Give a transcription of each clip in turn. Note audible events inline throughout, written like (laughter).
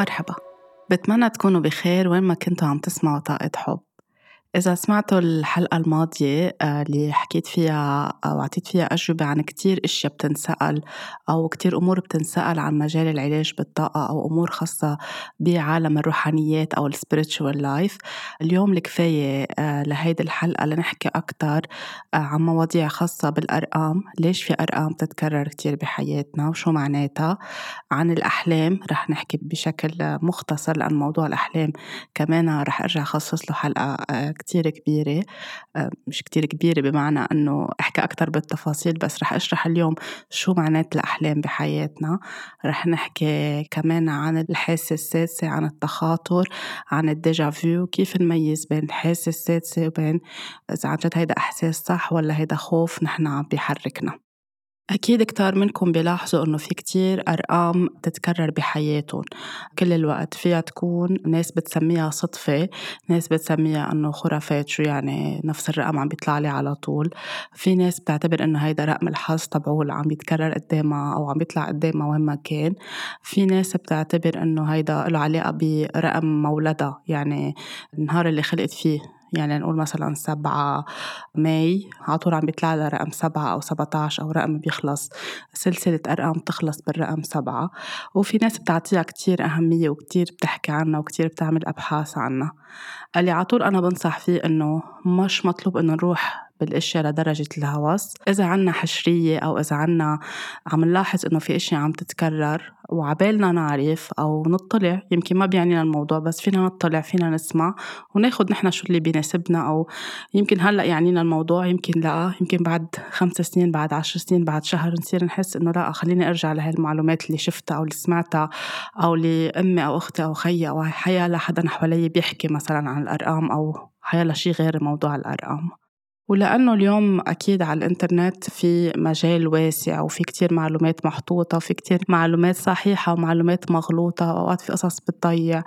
مرحبا. بتمنى تكونوا بخير وين ما كنتوا عم تسمعوا طاقة حب. إذا سمعتوا الحلقة الماضية آه، اللي حكيت فيها أو عطيت فيها أجوبة عن كتير أشياء بتنسأل أو كتير أمور بتنسأل عن مجال العلاج بالطاقة أو أمور خاصة بعالم الروحانيات أو ال spiritual life اليوم التكفاية آه، لهيدي الحلقة لنحكي أكتر آه، عن مواضيع خاصة بالأرقام ليش في أرقام تتكرر كتير بحياتنا وشو معناتها عن الأحلام رح نحكي بشكل مختصر لأن موضوع الأحلام كمان رح أرجع خصص له حلقة كتير كبيرة آه، مش كتير كبيرة بمعنى أنه أحكي أكتر بالتفاصيل بس رح أشرح اليوم شو معنات الأحلام بحياتنا. رح نحكي كمان عن الحاسة السادسة عن التخاطر عن ال déjà vu كيف نميز بين الحاسة السادسة وبين إذا عن جد هيدا إحساس صح ولا هيدا خوف نحن عم بيحركنا. أكيد كتار منكم بيلاحظوا إنه في كتير أرقام تتكرر بحياتهم. كل الوقت فيها تكون ناس بتسميها صدفة ناس بتسميها إنه خرافات شو يعني نفس الرقم عم بيطلع لي على طول. في ناس بتعتبر إنه هيدا رقم الحظ تبعول عم بيتكرر قدامها أو عم بيطلع قدامها وين ما كان. في ناس بتعتبر إنه هيدا له علاقة برقم مولدها يعني النهار اللي خلقت فيه. يعني نقول مثلا سبعة ماي على طول عم بيطلع لها رقم سبعة أو سبعة عشر أو رقم بيخلص. سلسلة أرقام تخلص بالرقم سبعة. وفي ناس بتعطيها كتير أهمية وكتير بتحكي عنها وكتير بتعمل أبحاث عنها. اللي على طول أنا بنصح فيه إنه مش مطلوب إنه نروح بالأشياء لدرجة الهوس إذا عنا حشرية أو إذا عنا عم نلاحظ إنه في اشياء عم تتكرر وعبالنا نعرف أو نطلع يمكن ما بيعنينا الموضوع بس فينا نطلع فينا نسمع وناخد نحن شو اللي بيناسبنا أو يمكن هلأ يعنينا الموضوع يمكن لا يمكن بعد خمس سنين بعد عشر سنين بعد شهر نصير نحس إنه لا خليني أرجع لهي المعلومات اللي شفتها أو اللي سمعتها أو اللي أمي أو أختي أو خيي أو حيا حدا حوالي بيحكي مثلا عن الأرقام أو حيلا شي غير موضوع الأرقام. ولأنه اليوم أكيد على الإنترنت في مجال واسع وفي كتير معلومات محطوطة وفي كتير معلومات صحيحة ومعلومات مغلوطة وأوقات في قصص بتضيع.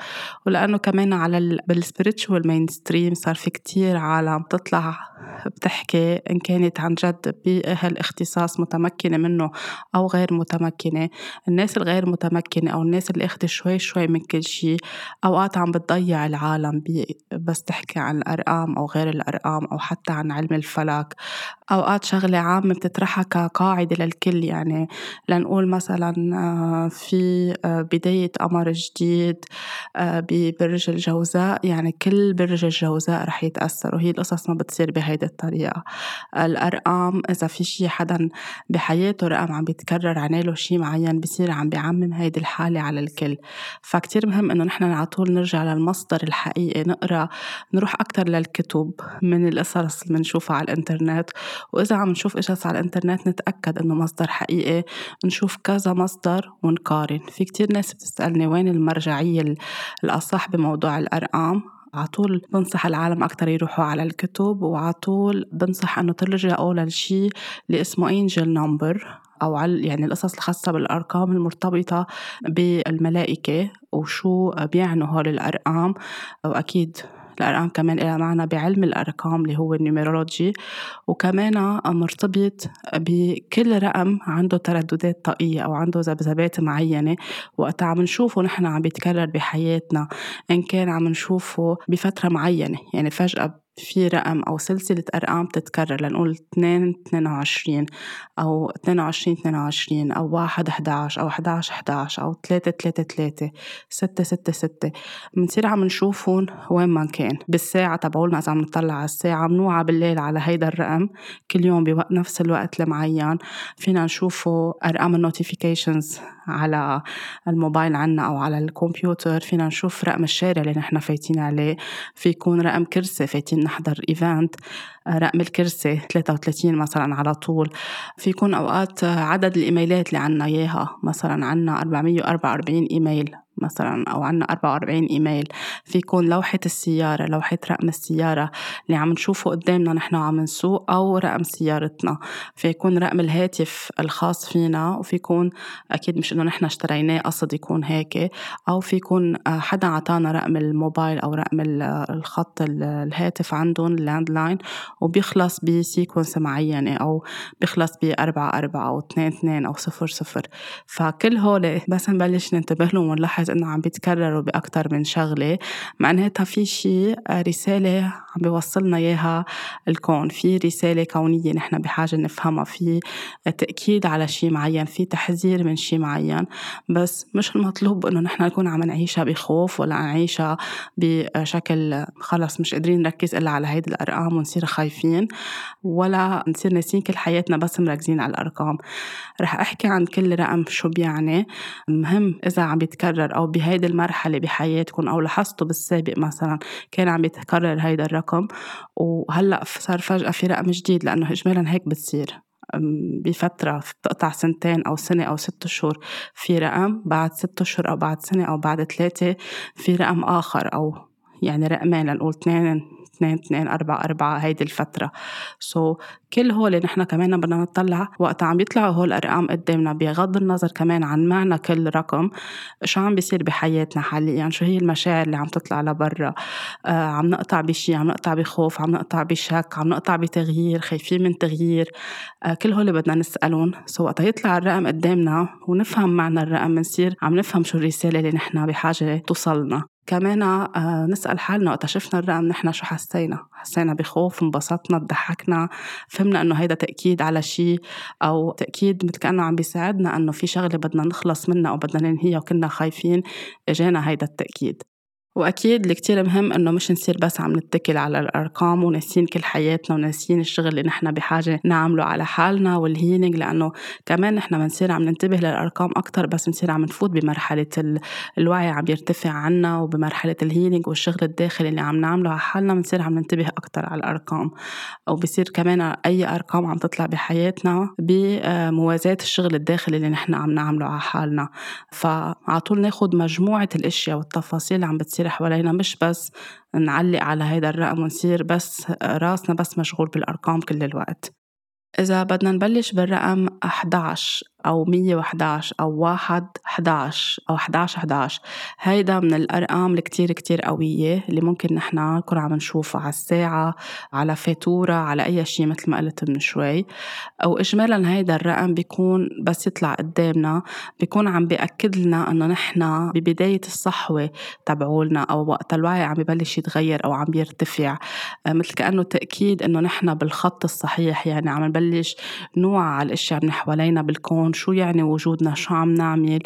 ولأنه كمان على بال spiritual mainstream صار في كتير عالم تطلع بتحكي إن كانت عن جد بهالاختصاص متمكنة منه أو غير متمكنة. الناس الغير متمكنة أو الناس اللي أخذت شوي شوي من كل شيء أوقات عم بتضيع العالم بس تحكي عن الأرقام أو غير الأرقام أو حتى عن علم الفلك. أوقات شغلة عامة بتطرحها كقاعدة للكل يعني لنقول مثلا آه، في آه، بداية قمر جديد آه، ببرج الجوزاء يعني كل برج الجوزاء رح يتأثر وهي القصص ما بتصير بهيدي الطريقة. الأرقام إذا في شي حدا بحياته رقم عم بيتكرر عناله شي معين بصير عم بيعمم هيدي الحالة على الكل. فكتير مهم إنه نحن على طول نرجع للمصدر الحقيقي نقرأ نروح أكتر للكتب من القصص اللي بنشوفها. على الإنترنت وإذا عم نشوف قصص على الإنترنت نتأكد إنه مصدر حقيقي نشوف كذا مصدر ونقارن في كتير ناس بتسألني وين المرجعية الأصح بموضوع الأرقام؟ على طول بنصح العالم أكتر يروحوا على الكتب وعلى طول بنصح إنه تلجأوا للشيء اللي اسمه angel number أو على يعني القصص الخاصة بالأرقام المرتبطة بالملائكة وشو بيعنوا هول الأرقام. وأكيد الأرقام كمان لها معنى بعلم الأرقام اللي هو ال numerology وكمان مرتبط بكل رقم عنده ترددات طاقية أو عنده ذبذبات معينة وقت عم نشوفه نحن عم بيتكرر بحياتنا إن كان عم نشوفه بفترة معينة. يعني فجأة في رقم أو سلسلة أرقام تتكرر لنقول 2 22 أو 22 22 أو 1 11 أو 11 11 أو 3 3 3 6 6 6 بنصير عم نشوفهم وين ما كان. بالساعة تبعولنا إذا عم نطلع على الساعة منوعى بالليل على هيدا الرقم. كل يوم بوقت نفس الوقت المعين. فينا نشوفه أرقام ال notifications على الموبايل عنا أو على الكمبيوتر فينا نشوف رقم الشارع اللي نحن فايتين عليه. في يكون رقم كرسي فايتين نحضر event رقم الكرسي 33 مثلا على طول. في يكون أوقات عدد الإيميلات اللي عنا إياها مثلا عنا 444 إيميل. مثلا أو عنا 44 إيميل في يكون لوحة السيارة لوحة رقم السيارة اللي عم نشوفه قدامنا نحن عم نسوق أو رقم سيارتنا. في يكون رقم الهاتف الخاص فينا وفي يكون أكيد مش إنه نحن اشتريناه قصد يكون هيك أو في يكون حدا عطانا رقم الموبايل أو رقم الخط الهاتف عندهم ال landline وبيخلص ب sequence معينة أو بيخلص بأربعة أربعة أو اثنين اثنين أو صفر صفر. فكل هول بس نبلش ننتبه لهم ونلاحظ إنه عم بيتكرروا بأكتر من شغلة معناتها في شي رسالة عم بيوصلنا إياها الكون. في رسالة كونية نحن بحاجة نفهمها في تأكيد على شي معين في تحذير من شي معين. بس مش المطلوب إنه نحن نكون عم نعيشها بخوف ولا نعيشها بشكل خلص مش قادرين نركز إلا على هيدي الأرقام ونصير خايفين ولا نصير ناسين كل حياتنا بس مركزين على الأرقام. رح أحكي عن كل رقم شو بيعني. مهم إذا عم بيتكرر أو بهيدي المرحلة بحياتكم أو لاحظتوا بالسابق مثلا كان عم بيتكرر هيدا الرقم وهلأ صار فجأة في رقم جديد لأنه إجمالا هيك بتصير. بفترة بتقطع سنتين أو سنة أو ست شهور في رقم بعد ست أشهر أو بعد سنة أو بعد ثلاثة في رقم آخر أو يعني رقمين لنقول اثنين اثنين اثنين أربعة أربعة هيدي الفترة. سو so, كل هول نحن كمان بدنا نطلع وقت عم يطلعوا هول الأرقام قدامنا بغض النظر كمان عن معنى كل رقم شو عم بيصير بحياتنا حاليا؟ يعني شو هي المشاعر اللي عم تطلع لبرا؟ آه عم نقطع بشي عم نقطع بخوف عم نقطع بشك عم نقطع بتغيير خايفين من تغيير. آه كل هول بدنا نسألهم. سو وقت يطلع الرقم قدامنا ونفهم معنى الرقم بنصير عم نفهم شو الرسالة اللي نحن بحاجة توصلنا. كمان آه نسأل حالنا وقت شفنا الرقم نحن شو حسينا؟ حسينا بخوف انبسطنا ضحكنا فهمنا إنه هيدا تأكيد على شيء أو تأكيد مثل كأنه عم بيساعدنا إنه في شغلة بدنا نخلص منها أو بدنا ننهيها وكنا خايفين إجانا هيدا التأكيد. وأكيد اللي كتير مهم إنه مش نصير بس عم نتكل على الأرقام وناسين كل حياتنا وناسين الشغل اللي نحن بحاجة نعمله على حالنا وال healing لأنه كمان نحن بنصير عم ننتبه للأرقام أكتر بس بنصير عم نفوت بمرحلة الوعي عم يرتفع عنا وبمرحلة ال healing والشغل الداخلي اللي عم نعمله على حالنا بنصير عم ننتبه أكتر على الأرقام. وبصير كمان أي أرقام عم تطلع بحياتنا بموازاة الشغل الداخلي اللي نحن عم نعمله على حالنا. فعطول ناخد مجموعة الأشياء والتفاصيل اللي عم بتصير بتصير حوالينا مش بس نعلق على هيدا الرقم ونصير بس راسنا بس مشغول بالأرقام كل الوقت. إذا بدنا نبلش بالرقم 11 أو 111 أو 1 11 أو 11 11 هيدا من الأرقام الكتير كتير قوية اللي ممكن نحن نكون عم نشوفها على الساعة على فاتورة على أي شيء مثل ما قلت من شوي. أو إجمالا هيدا الرقم بيكون بس يطلع قدامنا بيكون عم بيأكد لنا إنه نحن ببداية الصحوة تبعولنا أو وقت الوعي عم ببلش يتغير أو عم بيرتفع مثل كأنه تأكيد إنه نحن بالخط الصحيح يعني عم نبلش نوعى على الأشياء من حوالينا بالكون شو يعني وجودنا شو عم نعمل؟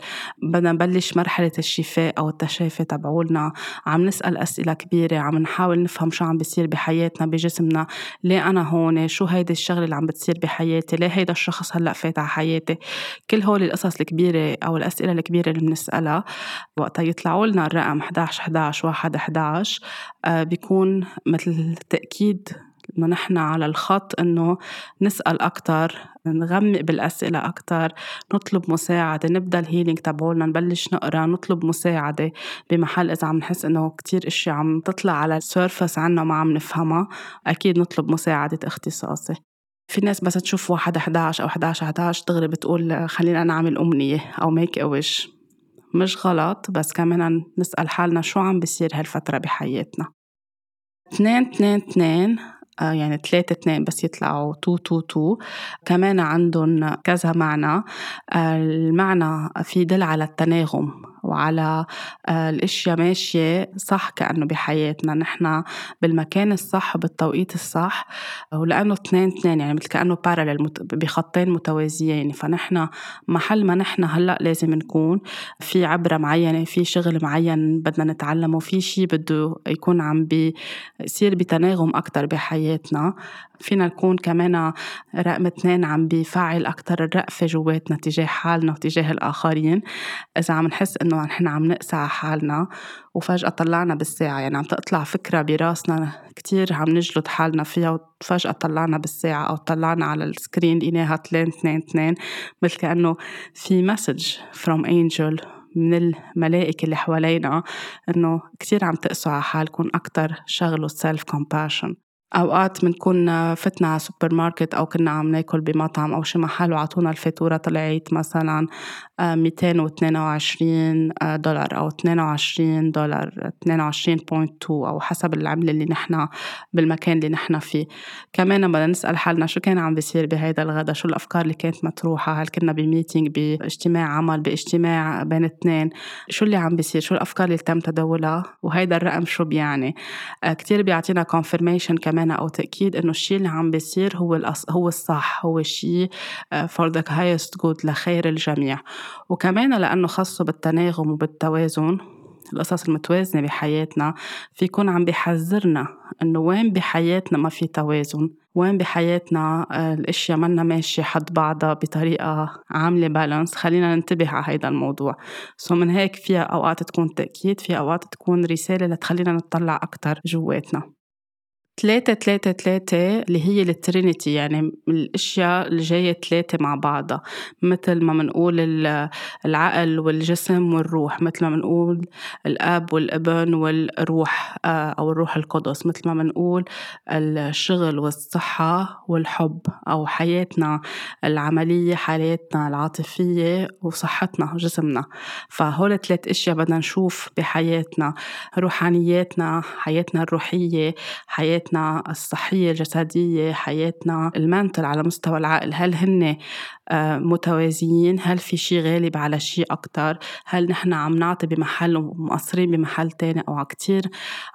بدنا نبلش مرحلة الشفاء أو التشافي تبعولنا. عم نسأل أسئلة كبيرة عم نحاول نفهم شو عم بيصير بحياتنا بجسمنا. ليه أنا هون؟ شو هيدي الشغلة اللي عم بتصير بحياتي؟ ليه هيدا الشخص هلأ فات على حياتي؟ كل هول القصص الكبيرة أو الأسئلة الكبيرة اللي بنسألها وقتها يطلعوا لنا الرقم 11 11 1 11 بيكون مثل تأكيد إنه نحن على الخط إنه نسأل أكتر نغمق بالأسئلة أكتر نطلب مساعدة نبدأ الهيلينج تبعولنا نبلش نقرأ نطلب مساعدة بمحل إذا عم نحس إنه كتير أشياء عم تطلع على ال surface عنا ما عم نفهمها أكيد نطلب مساعدة اختصاصي. في ناس بس تشوف واحد 11 أو 11 11 دغري بتقول خلينا نعمل أمنية أو make a wish مش غلط بس كمان نسأل حالنا شو عم بيصير هالفترة بحياتنا. اثنين اثنين اثنين آه، يعني ثلاثة اثنين بس يطلعوا two two two. كمان عندهم كذا معنى. آه، المعنى في دل على التناغم. وعلى آه، الأشياء ماشية صح كأنه بحياتنا. نحن بالمكان الصح بالتوقيت الصح ولأنه اثنين اثنين يعني مثل كأنه بارلل بخطين متوازيين. فنحن محل ما نحن هلأ لازم نكون في عبرة معينة في شغل معين بدنا نتعلمه في شيء بده يكون عم بيصير بتناغم أكثر بحياتنا. فينا نكون كمان رقم اثنين عم بيفعل أكتر الرأفة جواتنا تجاه حالنا وتجاه الآخرين. إذا عم نحس إنه نحن عم نقسى على حالنا وفجأة طلعنا بالساعة. يعني عم تطلع فكرة براسنا كتير عم نجلد حالنا فيها وفجأة طلعنا بالساعة أو طلعنا على ال screen لقيناها اثنين اثنين اثنين مثل كأنه في message from angel من الملائكة اللي حوالينا إنه كتير عم تقسوا على حالكم أكتر شغلوا self compassion أوقات بنكون فتنا على سوبر ماركت أو كنا عم ناكل بمطعم أو شي محل وعطونا الفاتورة طلعت مثلا. 222 دولار أو 22 دولار 22.2 أو حسب العملة اللي نحن بالمكان اللي نحن فيه. كمان بدنا نسأل حالنا شو كان عم بيصير بهيدا الغدا شو الأفكار اللي كانت مطروحة هل كنا ب meeting باجتماع عمل باجتماع بين اثنين شو اللي عم بيصير شو الأفكار اللي تم تداولها وهيدا الرقم شو بيعني. كتير بيعطينا confirmation كمان أو تأكيد إنه الشيء اللي عم بيصير هو الأص... هو الصح هو الشيء for the highest good لخير الجميع. وكمان لأنه خصه بالتناغم وبالتوازن القصص المتوازنة بحياتنا في يكون عم بيحذرنا إنه وين بحياتنا ما في توازن؟ وين بحياتنا الأشياء منا ماشية حد بعضها بطريقة عاملة بالانس خلينا ننتبه على هيدا الموضوع. so من هيك فيها أوقات تكون تأكيد فيها أوقات تكون رسالة لتخلينا نطلع أكتر جواتنا. ثلاثة ثلاثة ثلاثة اللي هي ال trinity يعني الأشياء اللي جاية ثلاثة مع بعضها مثل ما بنقول العقل والجسم والروح مثل ما بنقول الأب والأبن والروح آه، أو الروح القدس. مثل ما بنقول الشغل والصحة والحب أو حياتنا العملية حياتنا العاطفية وصحتنا جسمنا فهول ثلاث أشياء بدنا نشوف بحياتنا روحانياتنا حياتنا الروحية حياتنا حياتنا الصحية الجسدية حياتنا المنتل على مستوى العقل. هل هن آه، متوازيين؟ هل في شيء غالب على شيء أكتر؟ هل نحن عم نعطي بمحل ومقصرين بمحل تاني أو كتير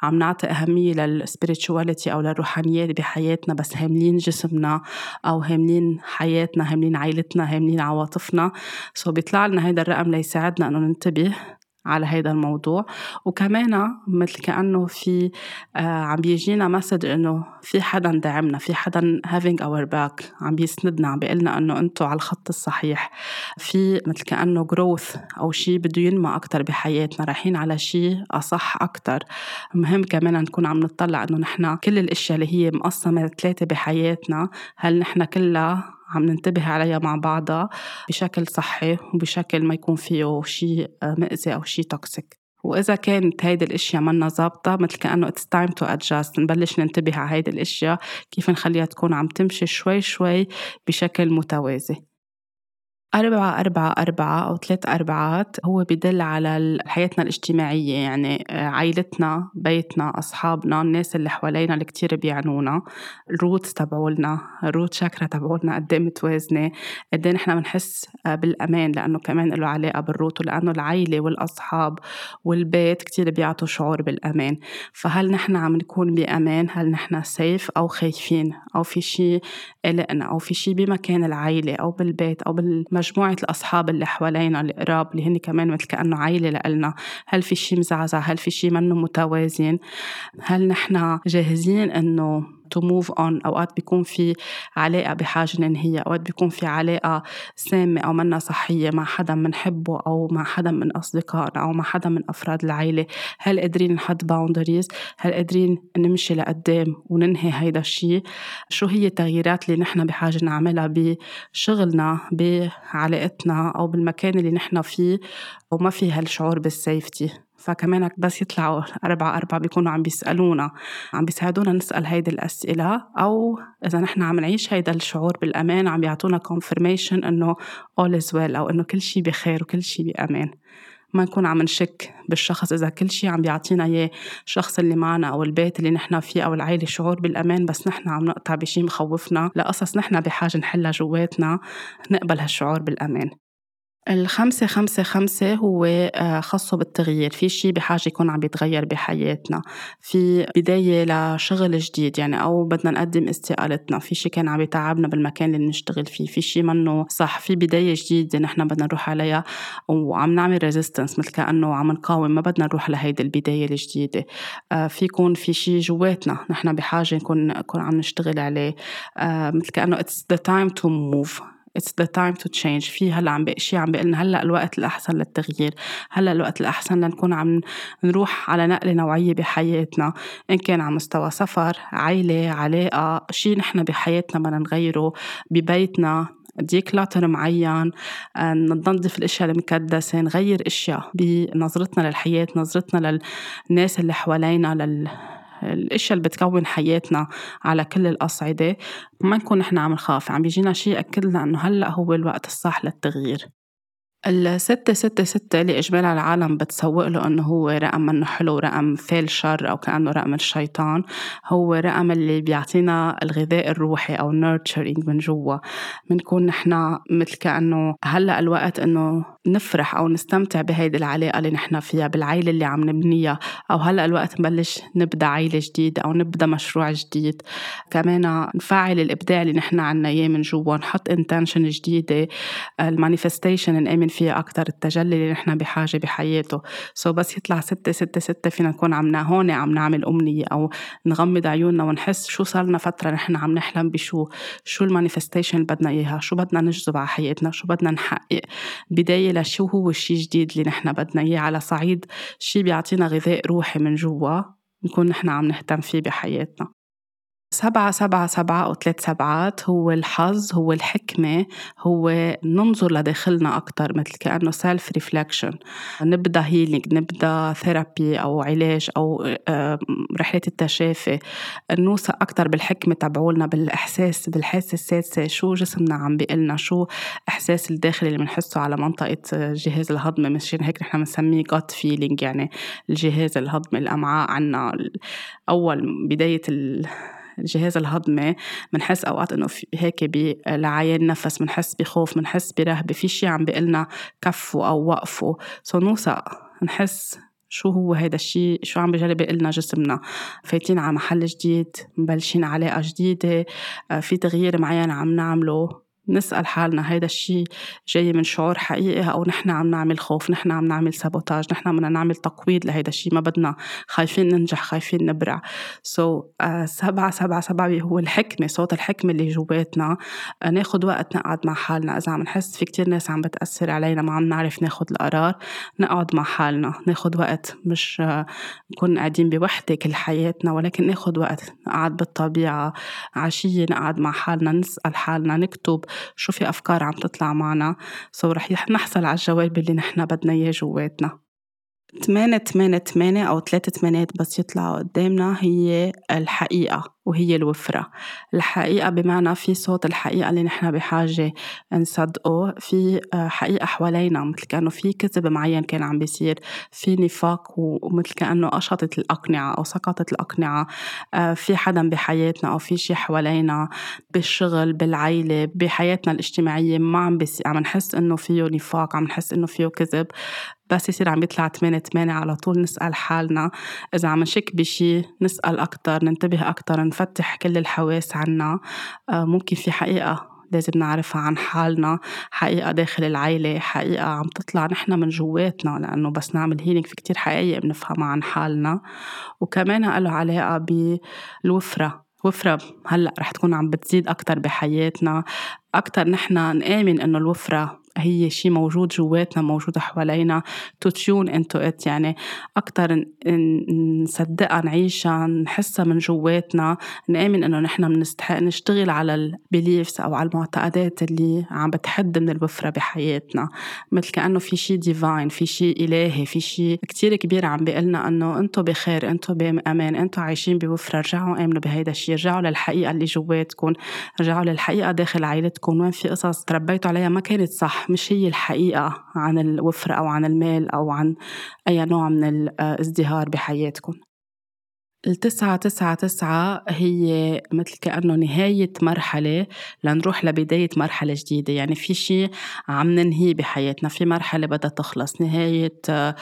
عم نعطي أهمية للسبيريتشواليتي أو للروحانيات بحياتنا بس هاملين جسمنا أو هاملين حياتنا هاملين عائلتنا هاملين عواطفنا؟ so بيطلع لنا هيدا الرقم ليساعدنا أنه ننتبه. على هيدا الموضوع. وكمان مثل كأنه في آه عم بيجينا message إنه في حدا داعمنا في حدا having our back عم بيسندنا عم بيقلنا إنه أنتوا على الخط الصحيح. في مثل كأنه growth أو شيء بده ينمى أكتر بحياتنا رايحين على شيء أصح أكتر. مهم كمان نكون عم نطلع إنه نحن كل الأشياء اللي هي مقسمة ثلاثة بحياتنا هل نحن كلها عم ننتبه عليها مع بعضها بشكل صحي وبشكل ما يكون فيه شيء مأذي أو شيء توكسيك وإذا كانت هيدي الأشياء منا ظابطة مثل كأنه it's time to adjust نبلش ننتبه على هيدي الأشياء كيف نخليها تكون عم تمشي شوي شوي بشكل متوازي. أربعة أربعة أربعة أو ثلاث أربعات هو بدل على حياتنا الاجتماعية يعني آه، عائلتنا بيتنا أصحابنا الناس اللي حوالينا اللي كتير بيعنونا ال root تبعولنا ال root chakra تبعولنا قد إيه متوازنة قد إيه نحن بنحس آه، بالأمان لأنه كمان له علاقة بال root ولأنه العائلة والأصحاب والبيت كتير بيعطوا شعور بالأمان. فهل نحن عم نكون بأمان؟ هل نحن safe أو خايفين؟ أو في شيء قلقنا؟ أو في شيء بمكان العائلة أو بالبيت أو بالمجال مجموعة الأصحاب اللي حوالينا القراب اللي هن كمان مثل كأنه عائلة لإلنا. هل في شي مزعزع؟ هل في شي منه متوازن؟ هل نحن جاهزين إنه to move on. أوقات بيكون في علاقة بحاجة ننهيها أوقات بيكون في علاقة سامة أو منا صحية مع حدا منحبه أو مع حدا من أصدقائنا أو مع حدا من أفراد العيلة. هل قادرين نحط باوندريز هل قادرين نمشي لقدام وننهي هيدا الشيء شو هي التغييرات اللي نحن بحاجة نعملها بشغلنا بعلاقتنا أو بالمكان اللي نحن فيه؟ وما في هالشعور بالسيفتي فكمان بس يطلعوا أربعة أربعة بيكونوا عم بيسألونا عم بيساعدونا نسأل هيدي الأسئلة أو إذا نحن عم نعيش هيدا الشعور بالأمان عم بيعطونا confirmation إنه all is well أو إنه كل شيء بخير وكل شيء بأمان. ما نكون عم نشك بالشخص إذا كل شيء عم بيعطينا إياه الشخص اللي معنا أو البيت اللي نحن فيه أو العيلة شعور بالأمان بس نحن عم نقطع بشيء مخوفنا لقصص نحن بحاجة نحلها جواتنا نقبل هالشعور بالأمان. الخمسة خمسة خمسة هو آه، خاصة بالتغيير. في شيء بحاجة يكون عم بيتغير بحياتنا. في بداية لشغل جديد يعني أو بدنا نقدم استقالتنا. في شيء كان عم يتعبنا بالمكان اللي نشتغل فيه. في شيء منه صح. في بداية جديدة نحن بدنا نروح عليها وعم نعمل ريزيستنس مثل كأنه عم نقاوم. ما بدنا نروح لهيدي البداية الجديدة. آه، في يكون في شيء جواتنا. نحن بحاجة نكون نكون عم نشتغل عليه. آه، مثل كأنه it's the time to move. It's the time to change. في هلأ عم شيء عم بيقلنا هلأ الوقت الأحسن للتغيير. هلأ الوقت الأحسن لنكون عم نروح على نقلة نوعية بحياتنا إن كان على مستوى سفر عائله علاقة شيء نحن بحياتنا بدنا نغيره. ببيتنا ديكلاتر معين آه، ننظف الأشياء المكدسة نغير أشياء بنظرتنا للحياة نظرتنا للناس اللي حوالينا لل الأشياء اللي بتكون حياتنا على كل الأصعدة ما نكون نحن عم نخاف عم بيجينا شيء ياكد لنا إنه هلأ هو الوقت الصح للتغيير. الستة ستة ستة اللي إجمالا العالم بتسوق له إنه هو رقم منه حلو رقم فيل شر أو كأنه رقم الشيطان هو رقم اللي بيعطينا الغذاء الروحي أو nurturing من جوا. بنكون نحن مثل كأنه هلأ الوقت إنه نفرح أو نستمتع بهيدي العلاقة اللي نحن فيها بالعيلة اللي عم نبنيها. أو هلأ الوقت نبلش نبدأ عيلة جديدة أو نبدأ مشروع جديد. كمان نفعل الإبداع اللي نحن عنا إياه من جوا. نحط intention جديدة ال manifestation نآمن فيها أكتر التجلي اللي نحن بحاجة بحياته. so so بس يطلع ستة ستة ستة فينا نكون عم هون عم نعمل أمنية أو نغمض عيوننا ونحس شو صار لنا فترة نحن عم نحلم بشو. شو ال manifestation اللي بدنا إياها؟ شو بدنا نجذب على حياتنا؟ شو بدنا نحقق؟ بداية لشو هو الشي الجديد اللي نحن بدنا إياه على صعيد؟ شي بيعطينا غذاء روحي من جوا نكون نحن عم نهتم فيه بحياتنا. سبعة سبعة سبعة أو ثلاث سبعات هو الحظ هو الحكمة هو ننظر لداخلنا أكتر مثل كأنه self reflection نبدأ healing نبدأ therapy أو علاج أو رحلة التشافي. نوثق أكتر بالحكمة تبعولنا بالإحساس بالحاسة السادسة. شو جسمنا عم بيقلنا؟ شو إحساس الداخلي اللي بنحسه على منطقة الجهاز الهضمي مشان هيك نحن بنسميه gut feeling يعني الجهاز الهضمي الأمعاء عنا. أول بداية ال الجهاز الهضمي بنحس أوقات إنه هيك بلعيان نفس بنحس بخوف بنحس برهبة في شيء عم بيقلنا كفوا أو وقفوا so نوثق نحس شو هو هيدا الشيء شو عم بجرب يقلنا جسمنا. فايتين على محل جديد مبلشين علاقة جديدة. آه، في تغيير معين عم نعمله. نسأل حالنا هيدا الشيء جاي من شعور حقيقي أو نحن عم نعمل خوف نحن عم نعمل سابوتاج نحن بدنا نعمل تقويض لهيدا الشيء ما بدنا خايفين ننجح خايفين نبرع. سو uh, سبعة سبعة سبعة هو الحكمة صوت الحكمة اللي جواتنا uh, ناخد وقت نقعد مع حالنا. إذا عم نحس في كتير ناس عم بتأثر علينا ما عم نعرف ناخد القرار نقعد مع حالنا. ناخد وقت مش uh, نكون قاعدين بوحدة كل حياتنا ولكن ناخد وقت نقعد بالطبيعة عشية نقعد مع حالنا نسأل حالنا نكتب. شو في أفكار عم تطلع معنا؟ سو رح نحصل على الجواب اللي نحن بدنا إياه جواتنا. ثمانية ثمانية ثمانية أو ثلاثة ثمانيات بس يطلعوا قدامنا هي الحقيقة. وهي الوفرة. الحقيقة بمعنى في صوت الحقيقة اللي نحن بحاجة نصدقه في آه، حقيقة حوالينا مثل كأنه في كذب معين كان عم بيصير في نفاق ومثل كأنه قشطت الأقنعة أو سقطت الأقنعة آه، في حدا بحياتنا أو في شي حوالينا بالشغل بالعيلة بحياتنا الاجتماعية ما عم بيصير عم نحس إنه فيه نفاق عم نحس إنه فيه كذب بس يصير عم يطلع 8 8 على طول نسأل حالنا. إذا عم نشك بشي نسأل أكتر ننتبه أكتر نفتح كل الحواس عنا. آه، ممكن في حقيقة لازم نعرفها عن حالنا. حقيقة داخل العيلة حقيقة عم تطلع نحن من جواتنا لأنه بس نعمل هيلينج في كتير حقائق بنفهمها عن حالنا. وكمان له علاقة بالوفرة. وفرة هلأ رح تكون عم بتزيد أكتر بحياتنا. أكتر نحن نآمن إنه الوفرة هي شيء موجود جواتنا موجود حوالينا. to tune into it يعني أكثر نصدقها نعيشها نحسها من جواتنا. نآمن إنه نحن بنستحق نشتغل على ال beliefs أو على المعتقدات اللي عم بتحد من الوفرة بحياتنا. مثل كأنه في شيء divine في شيء إلهي في شيء كتير كبير عم بيقلنا إنه انتو بخير انتو بأمان انتو عايشين بوفرة. رجعوا آمنوا بهيدا الشيء رجعوا للحقيقة اللي جواتكم. رجعوا للحقيقة داخل عائلتكم. وين في قصص تربيتوا عليها ما كانت صح. مش هي الحقيقة عن الوفرة أو عن المال أو عن أي نوع من الازدهار بحياتكم. التسعة تسعة تسعة هي مثل كأنه نهاية مرحلة لنروح لبداية مرحلة جديدة. يعني في شيء عم ننهيه بحياتنا. في مرحلة بدها تخلص. نهاية آه،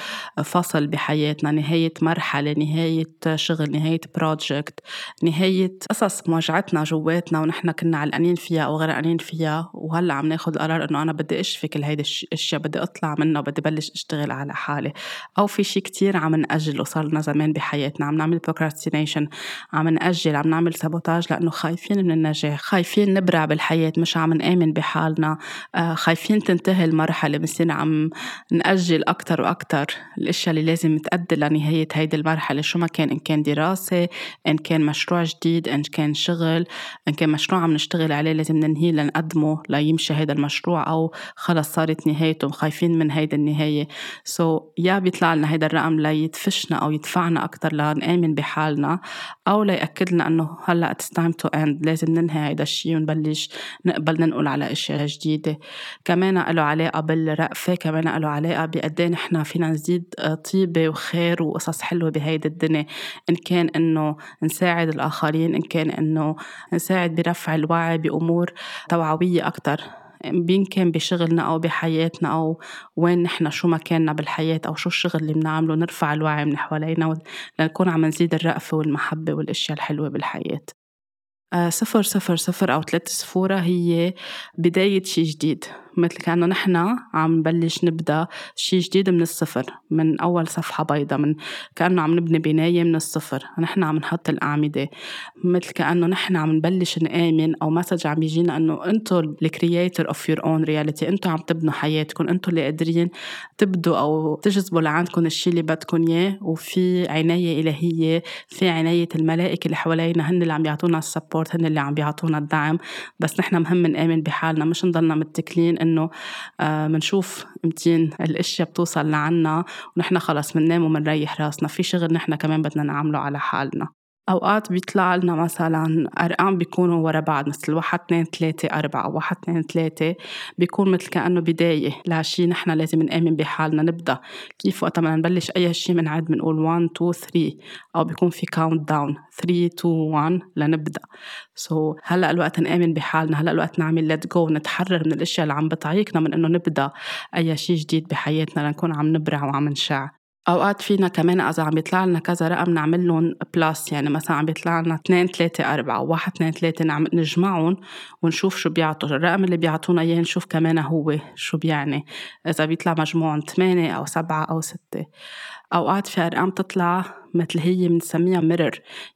فصل بحياتنا. نهاية مرحلة. نهاية شغل. نهاية project نهاية قصص موجعتنا جواتنا ونحن كنا علقانين فيها أو غرقانين فيها. وهلأ عم ناخد قرار إنه أنا بدي أشفي كل هيدي الأشياء. بدي أطلع منها وبدي بلش أشتغل على حالي. أو في شيء كتير عم نأجله صار لنا زمان بحياتنا. عم نعمل procrastination عم نأجل عم نعمل sabotage لأنه خايفين من النجاح خايفين نبرع بالحياة مش عم نآمن بحالنا. آه، خايفين تنتهي المرحلة. بنصير عم نأجل أكتر وأكتر الأشياء اللي لازم تأدي لنهاية هيدي المرحلة. شو ما كان إن كان دراسة إن كان مشروع جديد إن كان شغل إن كان مشروع عم نشتغل عليه لازم ننهيه لنقدمه ليمشي هيدا المشروع أو خلص صارت نهايته. خايفين من هيدا النهاية. so so, يا بيطلع لنا هيدا الرقم ليدفشنا أو يدفعنا أكتر لنآمن بحالنا. بحالنا أو ليأكد لنا إنه هلأ it's time to end لازم ننهي هيدا الشيء ونبلش نقبل ننقل على أشياء جديدة. كمان له علاقة بالرأفة كمان له علاقة بقد إيه نحن فينا نزيد طيبة وخير وقصص حلوة بهيدي الدنيا. إن كان إنه نساعد الآخرين إن كان إنه نساعد برفع الوعي بأمور توعوية أكتر. بين كان بشغلنا أو بحياتنا أو وين نحن شو مكاننا بالحياة أو شو الشغل اللي بنعمله نرفع الوعي من حوالينا لنكون عم نزيد الرأفة والمحبة والأشياء الحلوة بالحياة. آه، صفر صفر صفر أو ثلاث صفورة هي بداية شي جديد. مثل كأنه نحن عم نبلش نبدأ شي جديد من الصفر من أول صفحة بيضة من كأنه عم نبني بناية من الصفر نحن عم نحط الأعمدة. مثل كأنه نحن عم نبلش نآمن أو message عم يجينا أنه أنتم ال creator of your own reality أنتم عم تبنوا حياتكم أنتم اللي قادرين تبدوا أو تجذبوا لعندكم الشي اللي بدكم إياه. وفي عناية إلهية في عناية الملائكة اللي حوالينا هن اللي عم يعطونا السبورت هن اللي عم بيعطونا الدعم. بس نحن مهم نآمن بحالنا مش نضلنا متكلين إنه بنشوف آه، متين الأشياء بتوصل لعنا ونحن خلص بننام وبنريح راسنا. في شغل نحن كمان بدنا نعمله على حالنا. أوقات بيطلع لنا مثلا أرقام بيكونوا ورا بعض مثل واحد اثنين ثلاثة أربعة واحد اثنين ثلاثة بيكون مثل كأنه بداية لشي نحن لازم نآمن بحالنا نبدأ كيف وقت ما نبلش أي شيء بنعد بنقول 1 2 3 أو بيكون في countdown 3 2 1 لنبدأ. so, هلأ الوقت نآمن بحالنا هلأ الوقت نعمل let go نتحرر من الأشياء اللي عم بتعيقنا من إنه نبدأ أي شيء جديد بحياتنا لنكون عم نبدع وعم نشع. أوقات فينا كمان إذا عم بيطلع لنا كذا رقم نعمل لهم plus يعني مثلا عم بيطلع لنا 2 3 4 1 2 3 نعمل نجمعهم ونشوف شو بيعطوا. الرقم اللي بيعطونا إياه نشوف كمان هو شو بيعني. إذا بيطلع مجموعهم 8 أو 7 أو 6 أوقات في أرقام تطلع مثل هي بنسميها ميرور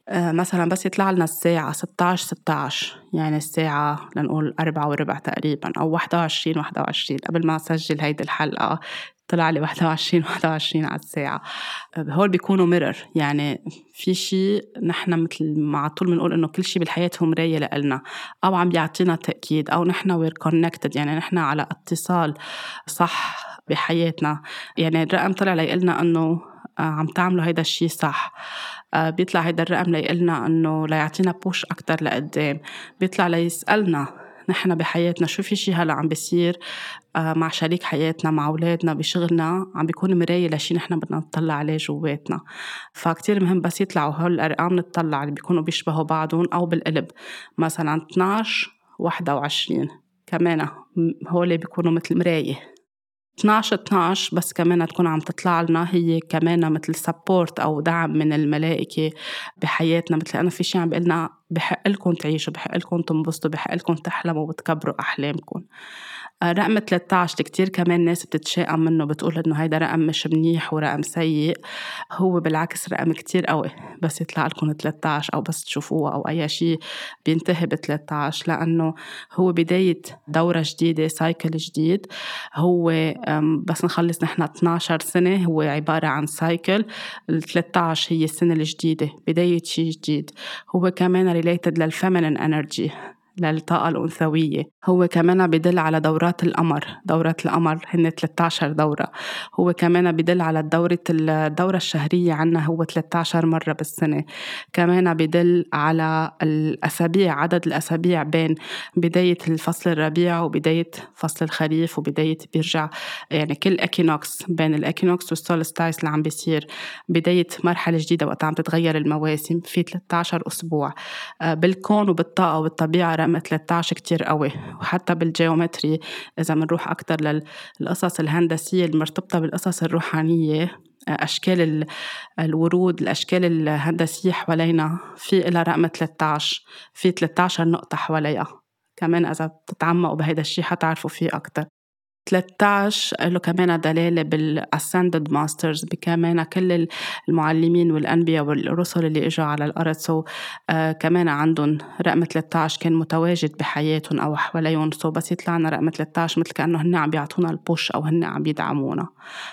آه مثلا بس يطلع لنا الساعة 16 16 يعني الساعة لنقول أربعة وربع تقريبا أو 21 21 قبل ما أسجل هيدي الحلقة. طلع لي 21 21 (laughs) على الساعة. هول بيكونوا ميرور يعني في شيء نحن مثل ما على طول بنقول إنه كل شيء بالحياة هو مراية لإلنا. أو عم بيعطينا تأكيد. أو نحن we're connected يعني نحن على اتصال صح بحياتنا. يعني الرقم طلع ليقلنا إنه آه، عم تعملوا هيدا الشيء صح. آه، بيطلع هيدا الرقم ليقلنا إنه ليعطينا push أكتر لقدام. بيطلع ليسألنا نحن بحياتنا شو في شي هلأ عم بيصير آه، مع شريك حياتنا مع أولادنا بشغلنا عم بيكون مراية لشي نحن بدنا نطلع عليه جواتنا. فكتير مهم بس يطلعوا هول الأرقام نطلع اللي بيكونوا بيشبهوا بعضهم أو بالقلب. مثلا 12 21 كمان هول بيكونوا مثل مراية. 12 12 بس كمان تكون عم تطلع لنا هي كمان مثل سبورت أو دعم من الملائكة بحياتنا. مثل أنا في شيء عم بيقول لنا بحق لكم تعيشوا بحق لكم تنبسطوا بحق لكم تحلموا وتكبروا أحلامكم. رقم 13 كتير كمان ناس بتتشائم منه بتقول إنه هيدا رقم مش منيح ورقم سيء. هو بالعكس رقم كتير قوي بس يطلع لكم 13 أو بس تشوفوه أو أي شيء بينتهي ب 13 لأنه هو بداية دورة جديدة cycle جديد. هو بس نخلص نحن 12 سنة هو عبارة عن cycle ال 13 هي السنة الجديدة بداية شيء جديد. هو كمان related لل feminine energy للطاقة الأنثوية. هو كمان بدل على دورات القمر. دورات القمر هن 13 دورة. هو كمان بدل على دورة الدورة الشهرية عنا هو 13 مرة بالسنة. كمان بدل على الأسابيع عدد الأسابيع بين بداية الفصل الربيع وبداية فصل الخريف وبداية بيرجع يعني كل equinox بين ال equinox وال solstice اللي عم بيصير. بداية مرحلة جديدة وقت عم تتغير المواسم في 13 أسبوع. آه، بالكون وبالطاقة والطبيعة رقم 13 كتير قوي. وحتى بال geometry إذا بنروح أكتر للقصص الهندسية المرتبطة بالقصص الروحانية أشكال الورود الأشكال الهندسية حوالينا في لها رقم 13 في 13 نقطة حواليها. كمان إذا بتتعمقوا بهيدا الشيء حتعرفوا فيه أكتر. 13 له كمان دلالة بال ascended masters بكمان كل المعلمين والأنبياء والرسل اللي إجوا على الأرض. so, uh, كمان عندهم رقم 13 كان متواجد بحياتهم أو حواليهم. سو so, بس يطلعنا رقم 13 مثل كأنه هن عم بيعطونا البوش أو هن عم بيدعمونا.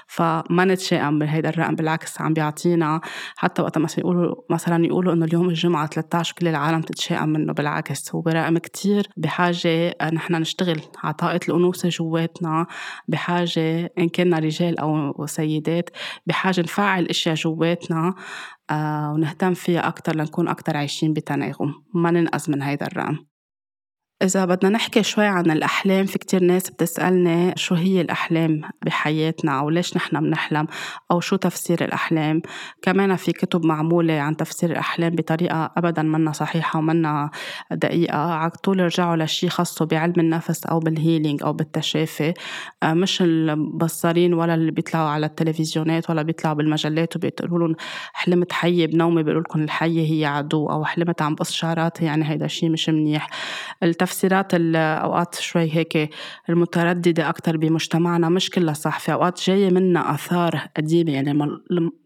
فما نتشائم بهيدا الرقم بالعكس عم بيعطينا حتى وقت مثلا يقولوا مثلا يقولوا إنه اليوم الجمعة 13 كل العالم تتشائم منه بالعكس. هو رقم كتير بحاجة نحن نشتغل على طاقة الأنوثة جواتنا. بحاجة إن كنا رجال أو سيدات بحاجة نفعل أشياء جواتنا آه، ونهتم فيها أكتر لنكون أكتر عايشين بتناغم. ما ننقذ من هيدا الرقم. إذا بدنا نحكي شوي عن الأحلام في كتير ناس بتسألني شو هي الأحلام بحياتنا أو ليش نحن بنحلم أو شو تفسير الأحلام. كمان في كتب معمولة عن تفسير الأحلام بطريقة أبدا منا صحيحة ومنا دقيقة. على طول رجعوا لشي خاصة بعلم النفس أو بالهيلينج أو بالتشافي. آه، مش البصارين ولا اللي بيطلعوا على التلفزيونات ولا بيطلعوا بالمجلات وبيقولوا لهم حلمت حية بنومي بيقولوا لكم الحية هي عدو أو حلمت عم بقص شعراتي يعني هيدا الشيء مش منيح. التفسيرات أوقات شوي هيك المترددة أكتر بمجتمعنا. مش كلها صح في أوقات جاية منا آثار قديمة. يعني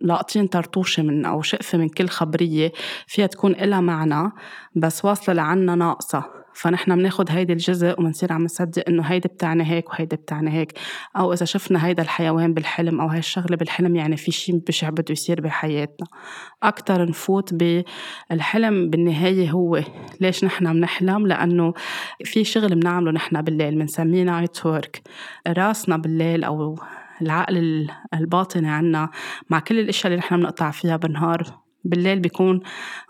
لاقطين طرطوشة من أو شقفة من كل خبرية فيها تكون إلها معنى بس واصلة لعنا ناقصة. فنحن بناخد هيدي الجزء وبنصير عم نصدق إنه هيدي بتعني هيك وهيدي بتعني هيك. أو إذا شفنا هيدا الحيوان بالحلم أو هاي الشغلة بالحلم يعني في شيء بشع بده يصير بحياتنا. أكثر نفوت بالحلم بالنهاية هو ليش نحن بنحلم لأنه في شغل بنعمله نحن بالليل بنسميه night work راسنا بالليل أو العقل الباطني عنا مع كل الأشياء اللي نحن بنقطع فيها بالنهار بالليل بيكون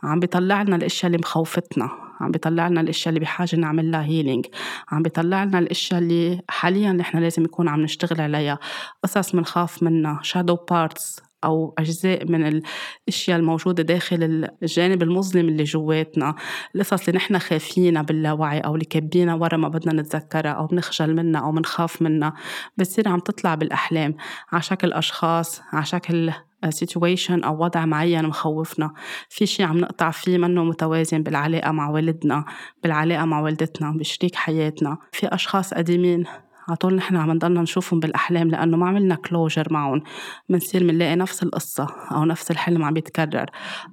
عم بيطلع لنا الأشياء اللي مخوفتنا. عم بيطلع لنا الأشياء اللي بحاجة نعمل لها healing عم بيطلع لنا الأشياء اللي حاليا نحن لازم نكون عم نشتغل عليها. قصص بنخاف منها shadow parts أو أجزاء من الأشياء الموجودة داخل الجانب المظلم اللي جواتنا. القصص اللي نحن خايفينها باللاوعي أو اللي كابينها ورا ما بدنا نتذكرها أو بنخجل منها أو بنخاف منها بتصير عم تطلع بالأحلام. على شكل أشخاص على شكل situation أو وضع معين مخوفنا. في شيء عم نقطع فيه منو متوازن بالعلاقة مع والدنا بالعلاقة مع والدتنا بشريك حياتنا. في أشخاص قديمين على طول نحن عم نضلنا نشوفهم بالأحلام لأنه ما عملنا كلوجر معهم. بنصير بنلاقي نفس القصة أو نفس الحلم عم بيتكرر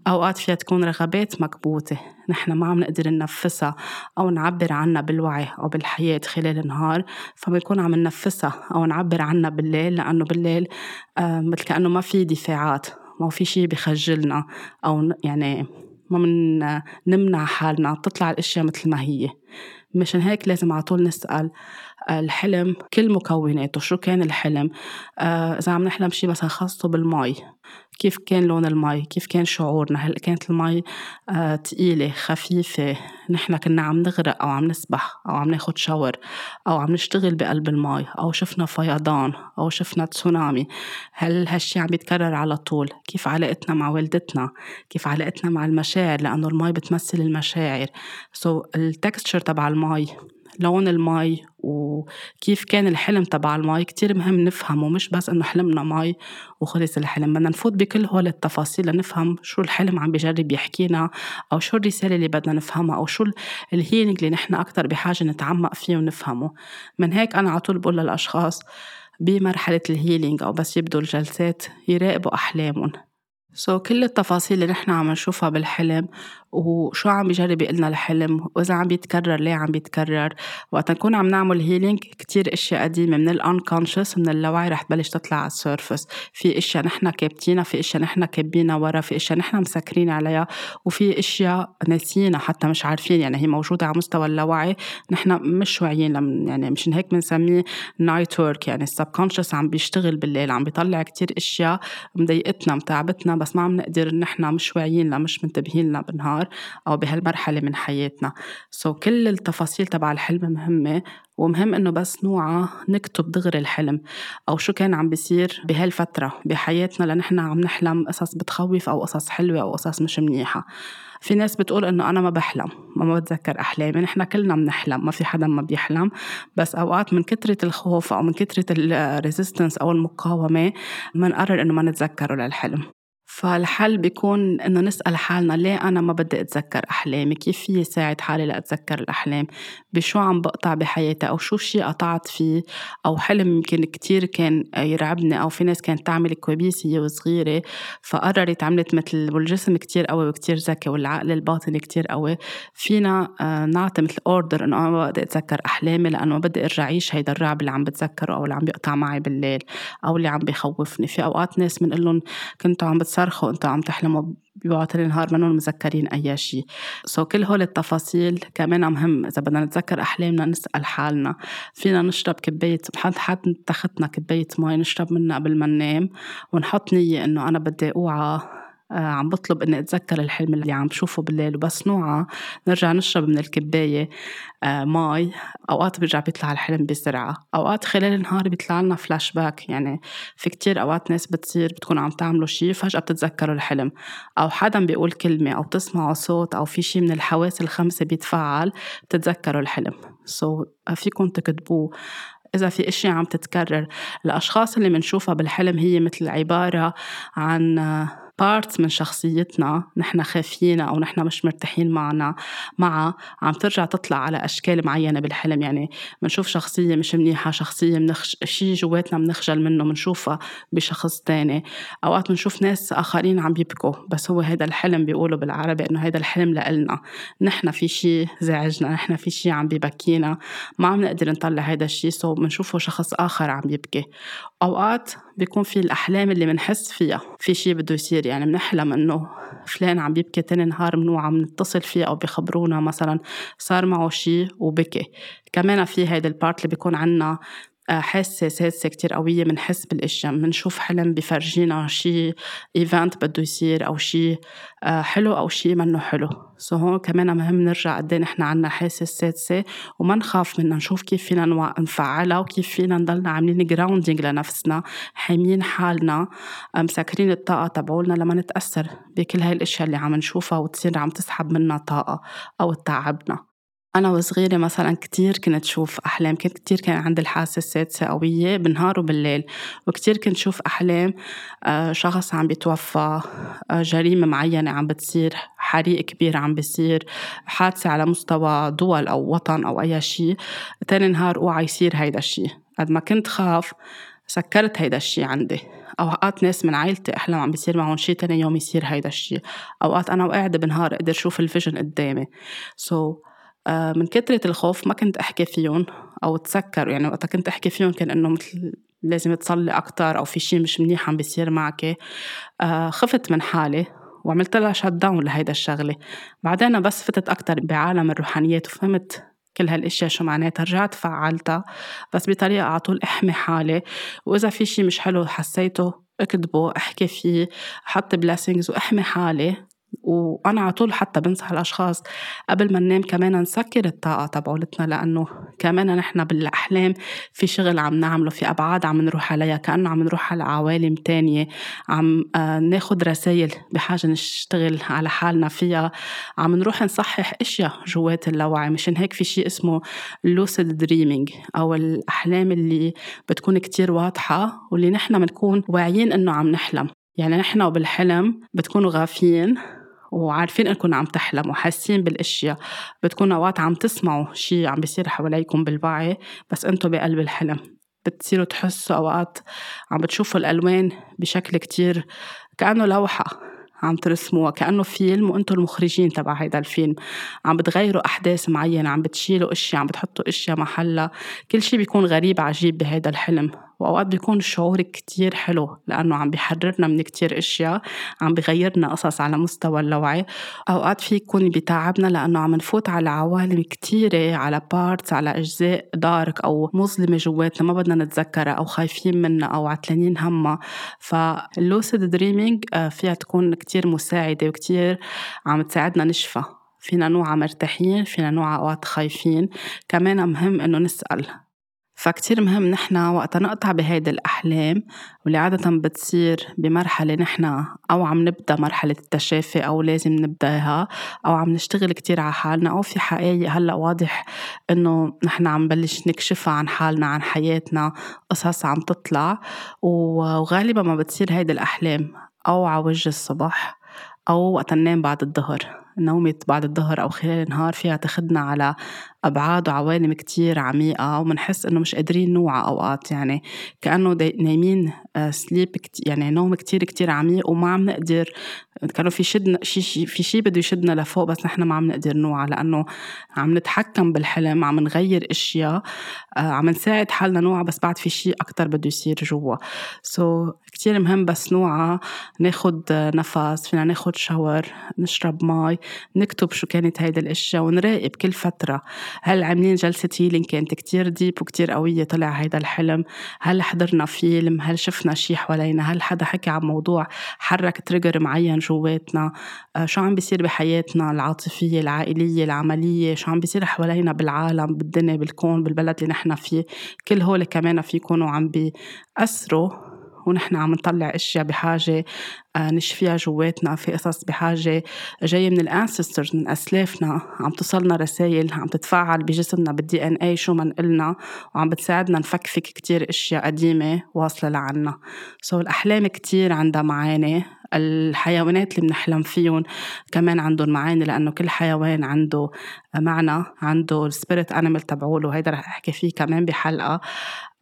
أوقات فيها تكون رغبات مكبوتة. نحن ما عم نقدر ننفسها أو نعبر عنها بالوعي أو بالحياة خلال النهار. فبنكون عم ننفسها أو نعبر عنها بالليل لأنه بالليل مثل كأنه ما في دفاعات ما في شيء بخجلنا أو يعني ما من نمنع حالنا تطلع الأشياء مثل ما هي. مشان هيك لازم على طول نسأل الحلم كل مكوناته شو كان الحلم؟ آه إذا عم نحلم شي مثلا خاصه بالمي. كيف كان لون المي؟ كيف كان شعورنا؟ هل كانت المي آه تقيلة خفيفة؟ نحن كنا عم نغرق أو عم نسبح أو عم ناخد شاور أو عم نشتغل بقلب المي أو شفنا فيضان أو شفنا تسونامي. هل هالشي عم بيتكرر على طول؟ كيف علاقتنا مع والدتنا؟ كيف علاقتنا مع المشاعر؟ لأنه المي بتمثل المشاعر. so, ال texture تبع المي لون المي وكيف كان الحلم تبع المي كتير مهم نفهمه مش بس إنه حلمنا مي وخلص الحلم. بدنا نفوت بكل هول التفاصيل لنفهم شو الحلم عم بجرب يحكينا أو شو الرسالة اللي بدنا نفهمها أو شو ال healing اللي نحن أكثر بحاجة نتعمق فيه ونفهمه. من هيك أنا على طول بقول للأشخاص بمرحلة ال healing أو بس يبدوا الجلسات يراقبوا أحلامهم. so, كل التفاصيل اللي نحن عم نشوفها بالحلم وشو عم بيجرب يقلنا الحلم؟ وإذا عم بيتكرر ليه عم بيتكرر؟ وقت نكون عم نعمل healing كتير إشياء قديمة من ال unconscious من اللاوعي رح تبلش تطلع على ال surface في إشياء نحن كابتينها في إشياء نحن كابينها ورا في إشياء نحن مسكرين عليها وفي إشياء ناسيينها حتى مش عارفين. يعني هي موجودة على مستوى اللاوعي. نحن مش واعيين يعني مشان هيك بنسميه night work يعني ال subconscious عم بيشتغل بالليل عم بيطلع كتير إشياء مضايقتنا متعبتنا بس ما عم نقدر نحن مش واعيين مش منتبهين لها بالنهار. النهار أو بهالمرحلة من حياتنا. so, كل التفاصيل تبع الحلم مهمة ومهم إنه بس نوعى نكتب دغري الحلم أو شو كان عم بيصير بهالفترة بحياتنا لنحن عم نحلم قصص بتخوف أو قصص حلوة أو قصص مش منيحة. في ناس بتقول إنه أنا ما بحلم ما بتذكر أحلامي نحن كلنا بنحلم ما في حدا ما بيحلم. بس أوقات من كثره الخوف أو من كثره ال resistance أو المقاومة بنقرر إنه ما نتذكره للحلم. فالحل بيكون إنه نسأل حالنا ليه أنا ما بدي أتذكر أحلامي؟ كيف فيي ساعد حالي لأتذكر الأحلام؟ بشو عم بقطع بحياتي؟ أو شو شيء قطعت فيه؟ أو حلم يمكن كتير كان يرعبني أو في ناس كانت تعمل كوابيس هي وصغيرة فقررت عملت مثل والجسم كتير قوي وكتير ذكي والعقل الباطني كتير قوي. فينا آه، نعطي مثل order إنه أنا ما بدي أتذكر أحلامي لأنه ما بدي أرجع أعيش هيدا الرعب اللي عم بتذكره أو اللي عم بيقطع معي بالليل أو اللي عم بخوفني في أوقات ناس بنقول لهم كنتوا عم بتصير بتصرخوا أنتوا عم تحلموا بوقت النهار منهم متذكرين أي شيء so, كل هول التفاصيل كمان مهم إذا بدنا نتذكر أحلامنا نسأل حالنا. فينا نشرب كباية حد حد تختنا كباية مي نشرب منها قبل ما ننام ونحط نية إنه أنا بدي أوعى عم بطلب إني أتذكر الحلم اللي عم بشوفه بالليل وبس نوعى نرجع نشرب من الكباية آه، مي أوقات بيرجع بيطلع الحلم بسرعة أوقات خلال النهار بيطلع لنا فلاش باك يعني في كتير أوقات ناس بتصير بتكون عم تعملوا شي فجأة بتتذكروا الحلم. أو حدا بيقول كلمة أو بتسمعوا صوت أو في شي من الحواس الخمسة بيتفعل بتتذكروا الحلم. so, فيكم تكتبوه. إذا في أشياء عم تتكرر الأشخاص اللي بنشوفها بالحلم هي مثل عبارة عن بارتس من شخصيتنا نحن خافيين أو نحن مش مرتاحين معنا معها عم ترجع تطلع على أشكال معينة بالحلم. يعني بنشوف شخصية مش منيحة شخصية منخش شيء جواتنا بنخجل منه بنشوفها بشخص تاني. أوقات بنشوف ناس آخرين عم يبكوا بس هو هيدا الحلم بيقولوا بالعربي إنه هيدا الحلم لإلنا. نحن في شيء زعجنا نحن في شيء عم ببكينا. ما عم نقدر نطلع هيدا الشيء so بنشوفه شخص آخر عم يبكي. أوقات بيكون في الأحلام اللي بنحس فيها. في شيء بده يصير يعني بنحلم إنه فلان عم بيبكي تاني نهار منوعى عم نتصل فيه أو بيخبرونا مثلا صار معه شيء وبكي. كمان في هيدا ال part اللي بيكون عنا حاسة سادسة كتير قوية منحس بالأشياء منشوف حلم بفرجينا شي event بده يصير أو شي آه، حلو أو شي منه حلو. so هون كمان مهم نرجع قد نحن عنا حاسة السادسة وما نخاف منها. نشوف كيف فينا نفعلها وكيف فينا نضلنا عاملين grounding لنفسنا حاميين حالنا آه، مسكرين الطاقة تبعولنا لما نتأثر بكل هاي الأشياء اللي عم نشوفها وتصير عم تسحب منا طاقة أو تتعبنا أنا وصغيرة مثلا كتير كنت شوف أحلام كنت كتير كان عندي الحاسة السادسة قوية بالنهار وبالليل وكتير كنت شوف أحلام آه، شخص عم بيتوفى آه، جريمة معينة عم بتصير حريق كبير عم بيصير حادثة على مستوى دول أو وطن أو أي شيء تاني نهار أوعى يصير هيدا الشيء قد ما كنت خاف سكرت هيدا الشيء عندي. أوقات ناس من عائلتي أحلم عم بيصير معهم شيء تاني يوم يصير هيدا الشيء أوقات أنا وقاعدة بالنهار أقدر شوف ال vision قدامي. so, من كثرة الخوف ما كنت أحكي فيهم أو أتذكر. يعني وقتها كنت أحكي فيهم كان إنه مثل لازم تصلي أكتر أو في شيء مش منيح عم بيصير معك. آه، خفت من حالي وعملت لها shut down لهيدا الشغلة. بعدين بس فتت أكتر بعالم الروحانيات وفهمت كل هالأشياء شو معناتها. رجعت فعلتها بس بطريقة على طول أحمي حالي. وإذا في شيء مش حلو حسيته اكتبه أحكي فيه حط blessings وأحمي حالي. وأنا على طول حتى بنصح الأشخاص قبل ما ننام كمان نسكر الطاقة تبعولتنا لأنه كمان نحن بالأحلام في شغل عم نعمله في أبعاد عم نروح عليها كأنه عم نروح على عوالم تانية عم آه، ناخد رسائل بحاجة نشتغل على حالنا فيها. عم نروح نصحح أشياء جوات اللاوعي مشان هيك في شيء اسمه لوسيد دريمينج أو الأحلام اللي بتكون كتير واضحة واللي نحن بنكون واعيين إنه عم نحلم. يعني نحن وبالحلم بتكونوا غافيين وعارفين أنكم عم تحلموا وحاسين بالأشياء. بتكونوا أوقات عم تسمعوا شيء عم بيصير حواليكم بالوعي بس أنتم بقلب الحلم. بتصيروا تحسوا أوقات عم بتشوفوا الألوان بشكل كتير كأنه لوحة عم ترسموها كأنه فيلم وأنتم المخرجين تبع هيدا الفيلم. عم بتغيروا أحداث معينة عم بتشيلوا أشياء عم بتحطوا أشياء محلها. كل شيء بيكون غريب عجيب بهيدا الحلم. وأوقات بيكون الشعور كتير حلو لأنه عم بيحررنا من كتير أشياء عم بغيرنا قصص على مستوى اللاوعي أوقات في يكون بيتعبنا لأنه عم نفوت على عوالم كتيرة على parts على أجزاء dark أو مظلمة جواتنا ما بدنا نتذكرها أو خايفين منها أو عتلانين همها. فال lucid dreaming آه، فيها تكون كتير مساعدة وكتير عم تساعدنا نشفى. فينا نوعى مرتاحين فينا نوعى أوقات خايفين. كمان مهم إنه نسأل. فكتير مهم نحن وقتا نقطع بهيدي الأحلام واللي عادة بتصير بمرحلة نحن أو عم نبدأ مرحلة التشافي أو لازم نبدأها أو عم نشتغل كتير على حالنا أو في حقائق هلأ واضح إنه نحن عم بلش نكشفها عن حالنا عن حياتنا قصص عم تطلع وغالبا ما بتصير هيدي الأحلام أو على وجه الصبح أو وقت ننام بعد الظهر. نومة بعد الظهر أو خلال النهار فيها تاخدنا على أبعاد وعوالم كتير عميقة ومنحس إنه مش قادرين نوعى أوقات. يعني كأنه نايمين sleep آه، يعني نوم كتير كتير عميق وما عم نقدر كأنه في شدنا شي في شي بده يشدنا لفوق بس نحن ما عم نقدر نوعى لأنه عم نتحكم بالحلم عم نغير أشياء آه، عم نساعد حالنا نوعى بس بعد في شي أكتر بده يصير جوا. so, كتير مهم بس نوعى ناخد نفس فينا ناخد شاور نشرب مي نكتب شو كانت هيدي الأشياء ونراقب كل فترة. هل عاملين جلسة healing كانت كتير deep وكتير قوية طلع هيدا الحلم. هل حضرنا فيلم؟ هل شفنا شي حوالينا؟ هل حدا حكى عن موضوع حرك trigger معين جواتنا؟ آه، شو عم بيصير بحياتنا العاطفية العائلية العملية؟ شو عم بيصير حوالينا بالعالم بالدنيا بالكون بالبلد اللي نحن فيه؟ كل هول كمان في يكونوا عم بيأثروا ونحن عم نطلع أشياء بحاجة آه، نشفيها جواتنا في قصص بحاجة. جاية من ال ancestors من أسلافنا عم توصلنا رسائل عم تتفاعل بجسمنا بال DNA شو ما نقلنا وعم بتساعدنا نفكفك كتير أشياء قديمة واصلة لعنا. so الأحلام كتير عندها معاني الحيوانات اللي بنحلم فيهم كمان عندهم معاني لأنه كل حيوان عنده معنى عنده ال spirit animal تبعوله. وهيدا رح أحكي فيه كمان بحلقة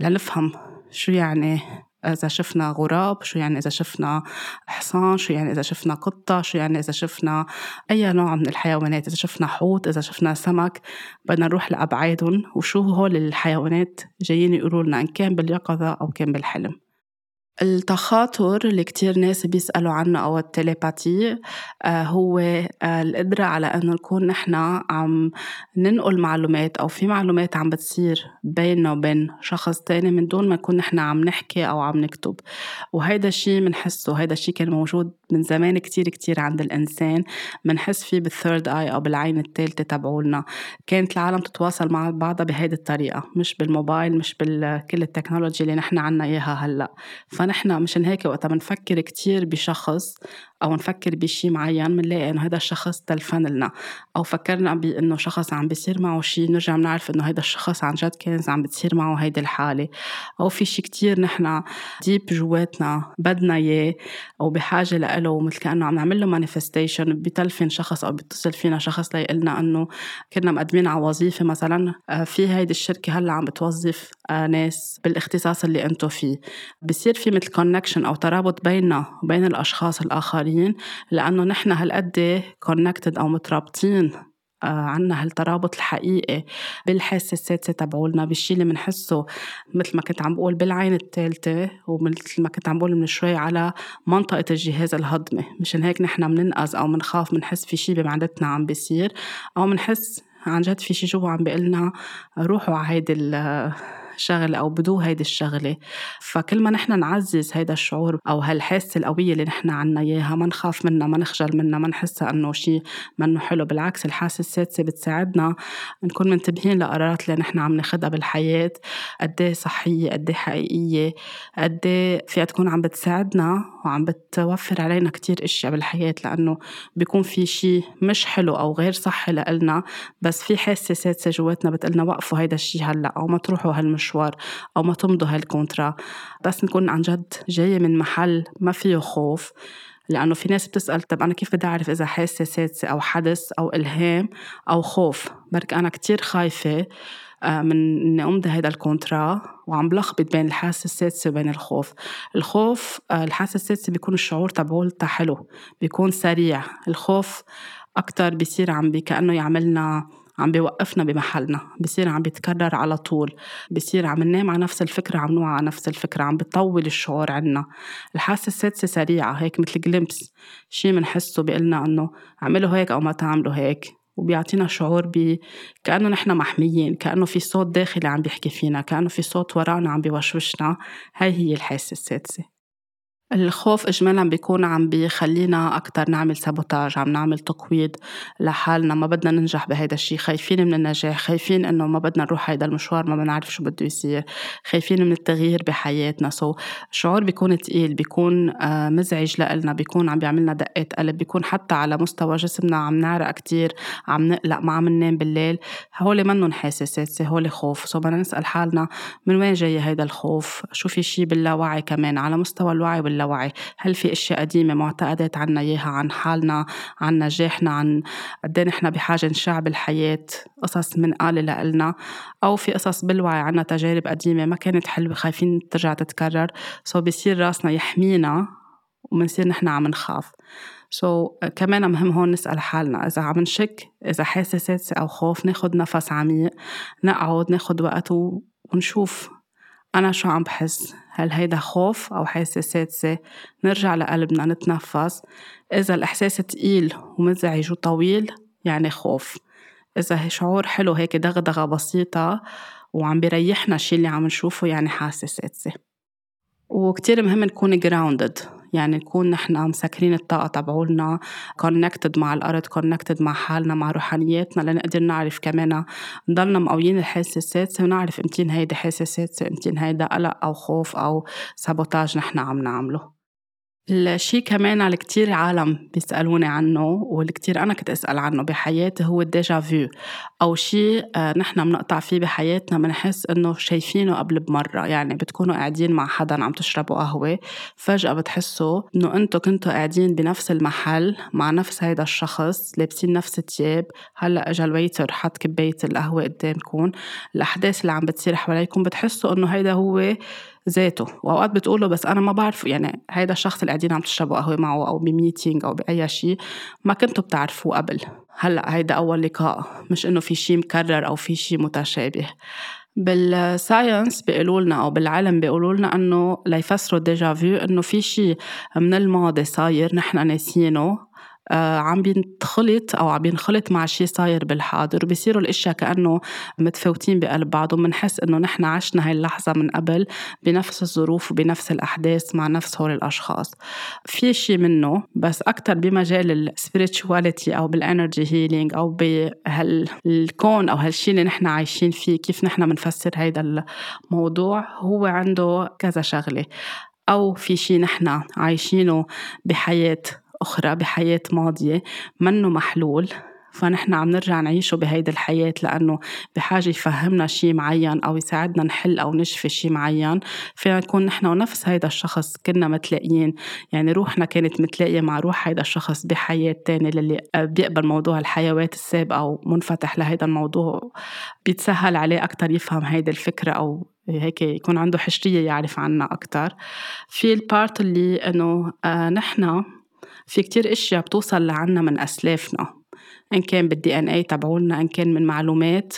لنفهم شو يعني إذا شفنا غراب شو يعني إذا شفنا حصان شو يعني إذا شفنا قطة؟ شو يعني إذا شفنا أي نوع من الحيوانات؟ إذا شفنا حوت إذا شفنا سمك بدنا نروح لأبعادهم. وشو هول الحيوانات جايين يقولوا لنا إن كان باليقظة أو كان بالحلم؟ التخاطر اللي كتير ناس بيسألوا عنه أو التليباتي آه، هو آه، القدرة على أنه نكون نحن عم ننقل معلومات أو في معلومات عم بتصير بيننا وبين شخص تاني من دون ما نكون نحن عم نحكي أو عم نكتب. وهيدا الشيء بنحسه هيدا الشيء كان موجود من زمان كتير كتير عند الإنسان بنحس فيه بالثيرد آي أو بالعين الثالثة تبعولنا. كانت العالم تتواصل مع بعضها بهيدي الطريقة مش بالموبايل مش بكل التكنولوجي اللي نحن عنا إياها هلأ. فنحن مشان هيك وقتها بنفكر كتير بشخص أو نفكر بشي معين بنلاقي إنه هذا الشخص تلفن لنا أو فكرنا بإنه شخص عم بيصير معه شي نرجع بنعرف إنه هذا الشخص عن جد كان عم بتصير معه هيدي الحالة. أو في شي كتير نحن deep جواتنا بدنا إياه أو بحاجة لإله مثل كأنه عم نعمل له manifestation بتلفن شخص أو بيتصل فينا شخص ليقلنا إنه كنا مقدمين على وظيفة مثلا. آه، في هيدي الشركة هلأ عم بتوظف آه، ناس بالاختصاص اللي أنتو فيه. بصير في مثل connection أو ترابط بيننا وبين الأشخاص الآخرين لأنه نحن هالقد connected أو مترابطين آه، عنا هالترابط الحقيقي بالحاسة السادسة تبعولنا بالشي اللي بنحسه مثل ما كنت عم بقول بالعين الثالثة ومثل ما كنت عم بقول من شوي على منطقة الجهاز الهضمي. مشان هيك نحن بننقذ أو بنخاف بنحس في شي بمعدتنا عم بيصير أو بنحس عن جد في شي جوا عم بيقلنا روحوا على هيدي شغلة أو بدو هيدي الشغلة. فكل ما نحن نعزز هيدا الشعور أو هالحاسة القوية اللي نحن عنا إياها ما نخاف منها ما نخجل منها ما نحسها إنه شيء منه حلو. بالعكس الحاسة السادسة بتساعدنا نكون منتبهين لقرارات اللي نحن عم ناخدها بالحياة. قد إيه صحية قد إيه حقيقية قد فيها تكون عم بتساعدنا وعم بتوفر علينا كتير إشياء بالحياة لأنه بيكون في شيء مش حلو أو غير صحي لإلنا بس في حاسة سادسة جواتنا بتقلنا وقفوا هيدا الشيء هلأ أو ما تروحوا هالمشوار أو ما تمضوا هالكونترا. بس نكون عن جد جاية من محل ما فيه خوف لأنه في ناس بتسأل طب أنا كيف بدي أعرف إذا حاسة سادسة أو حدس أو إلهام أو خوف؟ بركي أنا كتير خايفة من إني أمضي هيدا ال contrat وعم بلخبط بين الحاسة السادسة وبين الخوف. الخوف آه، الحاسة السادسة بيكون الشعور تبعولتها حلو بيكون سريع. الخوف أكثر بيصير عم بي كأنه يعملنا عم بيوقفنا بمحلنا بصير عم بيتكرر على طول بصير عم ننام على نفس الفكرة عم نوعى على نفس الفكرة عم بيطول الشعور عنا. الحاسة السادسة سريعة هيك مثل جلمس شي منحسه بيقلنا إنه اعملوا هيك أو ما تعملوا هيك. وبيعطينا شعور ب كأنه نحن محميين كأنه في صوت داخلي عم بيحكي فينا كأنه في صوت ورانا عم بيوشوشنا. هاي هي الحاسة السادسة. الخوف اجمالا بيكون عم بيخلينا أكثر نعمل سابوتاج عم نعمل تقويض لحالنا ما بدنا ننجح بهيدا الشيء خايفين من النجاح خايفين إنه ما بدنا نروح هيدا المشوار ما بنعرف شو بده يصير. خايفين من التغيير بحياتنا. so الشعور بيكون تقيل بيكون آه، مزعج لنا بيكون عم بيعملنا دقات قلب بيكون حتى على مستوى جسمنا عم نعرق كتير عم نقلق ما عم ننام بالليل. هول منهم حاسسات هول خوف. so بدنا نسأل حالنا من وين جاي هيدا الخوف؟ شو في شيء باللاوعي كمان؟ على مستوى الوعي واللاوعي اللاوعي. هل في إشياء قديمة معتقدات عنا إياها عن حالنا عن نجاحنا عن قد إيه نحن بحاجة نشفى بالحياة؟ قصص منقولة لنا أو في قصص بالوعي عنا تجارب قديمة ما كانت حلوة خايفين ترجع تتكرر. so بيصير راسنا يحمينا وبنصير نحن عم نخاف. so, كمان مهم هون نسأل حالنا إذا عم نشك إذا حاسة سادسة أو خوف ناخد نفس عميق نقعد ناخد وقت ونشوف أنا شو عم بحس؟ هل هيدا خوف أو حاسة سادسة؟ نرجع لقلبنا نتنفس. إذا الإحساس تقيل ومزعج وطويل يعني خوف. إذا شعور حلو هيك دغدغة بسيطة وعم بيريحنا الشي اللي عم نشوفه يعني حاسة سادسة. وكتير مهم نكون grounded. يعني نكون نحن مسكرين الطاقة تبعولنا connected مع الأرض connected مع حالنا مع روحانياتنا لنقدر نعرف كمان نضلنا مقويين الحاسة السادسة ونعرف امتين هيدي حاسة سادسة امتين هيدا قلق أو خوف أو sabotage نحن عم نعمله. الشيء كمان اللي كتير عالم بيسألوني عنه واللي أنا كنت أسأل عنه بحياتي هو ال déjà vu أو شيء آه، نحن بنقطع فيه بحياتنا بنحس إنه شايفينه قبل بمرة. يعني بتكونوا قاعدين مع حدا عم تشربوا قهوة فجأة بتحسوا إنه أنتوا كنتوا قاعدين بنفس المحل مع نفس هيدا الشخص لابسين نفس التياب هلأ اجى ال waiter حط كباية القهوة قدامكم. الأحداث اللي عم بتصير حواليكم بتحسوا إنه هيدا هو ذاته. وأوقات بتقولوا بس أنا ما بعرف يعني هيدا الشخص اللي قاعدين عم تشربوا قهوة معه أو ب meeting أو بأي شيء ما كنتوا بتعرفوه قبل. هلأ هيدا أول لقاء مش إنه في شيء مكرر أو في شيء متشابه. بال science بيقولوا لنا أو بالعلم بيقولوا لنا إنه ليفسروا ال déjà vu إنه في شيء من الماضي صاير نحن ناسيينه آه، عم بينخلط أو عم بينخلط مع شيء صاير بالحاضر. وبصيروا الإشياء كأنه مفوتين بقلب بعض وبنحس إنه نحن عشنا هاي اللحظة من قبل بنفس الظروف وبنفس الأحداث مع نفس هول الأشخاص. في شيء منه بس أكثر بمجال ال spirituality أو بال energy healing أو بهالكون أو هالشيء اللي نحن عايشين فيه كيف نحن بنفسر هيدا الموضوع هو عنده كذا شغلة. أو في شيء نحن عايشينه بحياة أخرى بحياة ماضية منه محلول فنحن عم نرجع نعيشه بهيدي الحياة لأنه بحاجة يفهمنا شيء معين أو يساعدنا نحل أو نشفي شيء معين. فينا نكون نحن ونفس هيدا الشخص كنا متلاقيين. يعني روحنا كانت متلاقية مع روح هيدا الشخص بحياة تانية للي بيقبل موضوع الحيوات السابقة أو منفتح لهيدا الموضوع. بيتسهل عليه أكتر يفهم هيدي الفكرة أو هيك يكون عنده حشرية يعرف عنها أكتر. في البارت اللي إنه آه نحن في كتير أشياء بتوصل لعنا من أسلافنا إن كان بال DNA تبعولنا إن كان من معلومات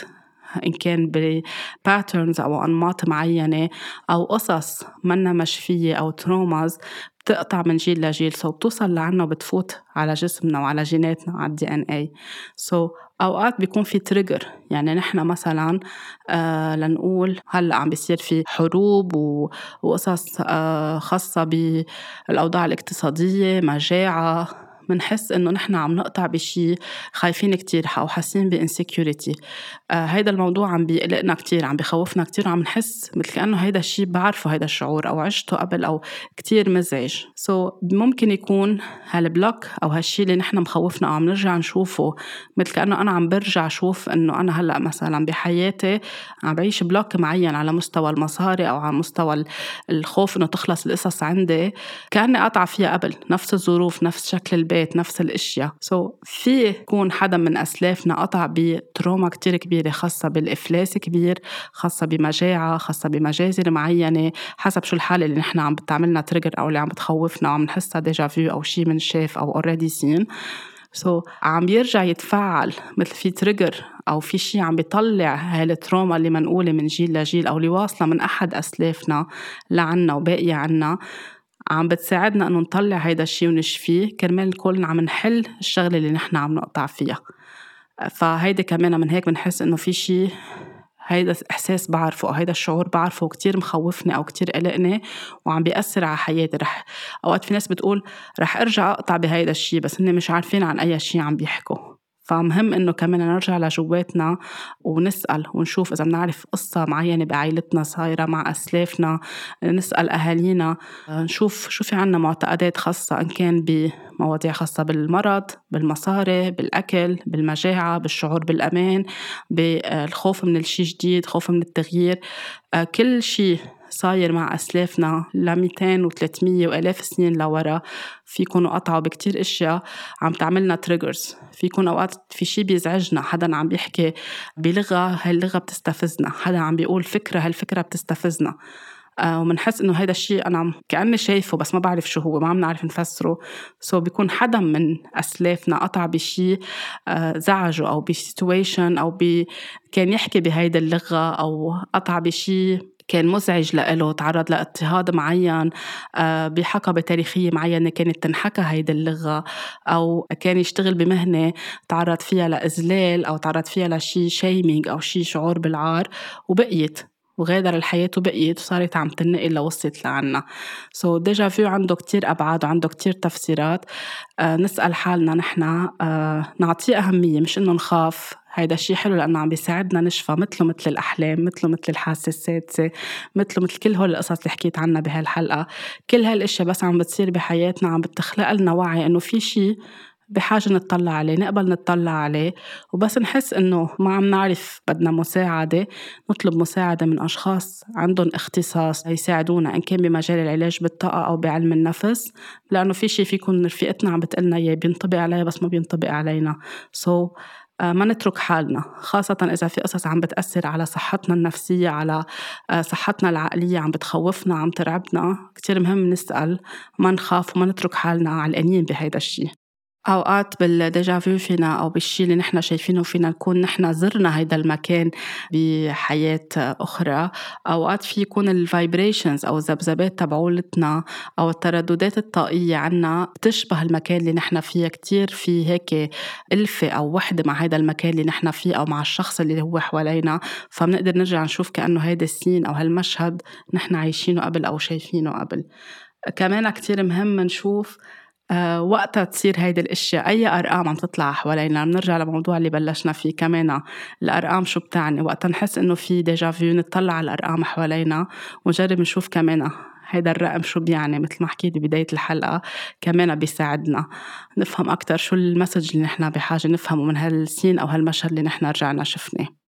إن كان ب patterns أو أنماط معينة أو قصص منا مشفية أو traumas بتقطع من جيل لجيل. so بتوصل لعنا وبتفوت على جسمنا وعلى جيناتنا على ال DNA so أوقات بيكون في trigger يعني نحن مثلا آه لنقول هلأ عم بيصير في حروب وقصص آه خاصة بالأوضاع الاقتصادية مجاعة. منحس إنه نحن عم نقطع بشي خايفين كتير أو حاسين ب insecurity آه هيدا الموضوع عم بيقلقنا كتير عم بخوفنا كتير وعم نحس مثل كأنه هيدا الشيء بعرفه هيدا الشعور أو عشته قبل أو كتير مزعج. so, ممكن يكون هال block أو هالشيء اللي نحن مخوفنا أو عم نرجع نشوفه مثل كأنه أنا عم برجع أشوف إنه أنا هلأ مثلا بحياتي عم بعيش block معين على مستوى المصاري أو على مستوى الخوف إنه تخلص القصص عندي. كأني قاطعة فيها قبل نفس الظروف نفس شكل البيت. البيت نفس الإشياء. so, في يكون حدا من أسلافنا قطع ب trauma كتير كبيرة خاصة بالإفلاس كبير خاصة بمجاعة خاصة بمجازر معينة حسب شو الحالة اللي نحن عم بتعملنا trigger أو اللي عم بتخوفنا وعم نحسها déjà vu أو شيء منشاف أو already seen so, عم بيرجع يتفاعل مثل في trigger أو في شيء عم بيطلع هاي ال trauma اللي منقولة من جيل لجيل أو اللي واصلة من أحد أسلافنا لعنا وباقيه عنا. عم بتساعدنا إنه نطلع هيدا الشيء ونشفيه. كرمال نكون عم نحل الشغلة اللي نحن عم نقطع فيها. فهيدا كمان من هيك بنحس إنه في شيء هيدا إحساس بعرفه أو هيدا الشعور بعرفه وكتير مخوفني أو كتير قلقني وعم بيأثر على حياتي. رح أوقات في ناس بتقول رح أرجع أقطع بهيدا الشيء بس هن مش عارفين عن أي شيء عم بيحكوا. فمهم إنه كمان نرجع لجواتنا ونسأل ونشوف إذا بنعرف قصة معينة بعائلتنا صايرة مع أسلافنا نسأل أهالينا نشوف شو في عنا معتقدات خاصة إن كان بمواضيع خاصة بالمرض بالمصاري بالأكل بالمجاعة بالشعور بالأمان بالخوف من الشيء جديد خوف من التغيير. كل شيء صاير مع أسلافنا ل 200 و 300 وآلاف سنين لورا في يكونوا قطعوا بكتير أشياء عم تعملنا triggers في يكون أوقات في شيء بيزعجنا حدا عم بيحكي بلغة هاللغة بتستفزنا حدا عم بيقول فكرة هالفكرة بتستفزنا. آه ومنحس إنه هذا الشيء أنا كأني شايفه بس ما بعرف شو هو ما عم نعرف نفسره. so بيكون حدا من أسلافنا قطع بشيء آه زعجه أو ب situation أو كان يحكي بهيدا اللغة أو قطع بشيء كان مزعج لإله تعرض لاضطهاد معين آه، بحقبة تاريخية معينة كانت تنحكى هيدي اللغة أو كان يشتغل بمهنة تعرض فيها لإذلال أو تعرض فيها لشي shaming أو شي شعور بالعار وبقيت وغادر الحياة وبقيت وصارت عم تنقل لوصلت لعنا. so, déjà vu عنده كتير أبعاد وعنده كتير تفسيرات. آه نسأل حالنا نحن آه نعطيه أهمية مش إنه نخاف. هيدا الشيء حلو لأنه عم بيساعدنا نشفى مثله مثل الأحلام مثله مثل الحاسة السادسة مثله مثل كل هول القصص اللي حكيت عنها بهالحلقة. كل هالأشياء بس عم بتصير بحياتنا عم بتخلق لنا وعي إنه في شيء بحاجة نطلع عليه نقبل نطلع عليه. وبس نحس إنه ما عم نعرف بدنا مساعدة نطلب مساعدة من أشخاص عندهم اختصاص يساعدونا إن كان بمجال العلاج بالطاقة أو بعلم النفس. لأنه في شيء فيكون رفيقتنا عم بتقلنا إياه بينطبق عليها بس ما بينطبق علينا. سو so, ما نترك حالنا خاصة إذا في قصص عم بتأثر على صحتنا النفسية على آه، صحتنا العقلية عم بتخوفنا عم ترعبنا كتير مهم نسأل ما نخاف وما نترك حالنا علقانين بهيدا الشيء أوقات بال déjà vu فينا أو بالشيء اللي نحن شايفينه فينا نكون نحن زرنا هيدا المكان بحياة أخرى. أوقات في يكون ال vibrations أو الذبذبات تبعولتنا أو الترددات الطاقية عنا بتشبه المكان اللي نحن فيه. كتير في هيك ألفة أو وحدة مع هيدا المكان اللي نحن فيه أو مع الشخص اللي هو حوالينا. فبنقدر نرجع نشوف كأنه هيدا ال scene أو هالمشهد نحن عايشينه قبل أو شايفينه قبل. كمان كتير مهم نشوف وقتها تصير هيدي الأشياء. أي أرقام عم تطلع حوالينا بنرجع لموضوع اللي بلشنا فيه كمان. الأرقام شو بتعني؟ وقتها نحس إنه في déjà vu نطلع على الأرقام حوالينا ونجرب نشوف كمان هيدا الرقم شو بيعني. مثل ما حكيت ببداية الحلقة كمان بيساعدنا. نفهم أكتر شو ال message اللي نحن بحاجة نفهمه من هال scene أو هالمشهد اللي نحن رجعنا شفناه.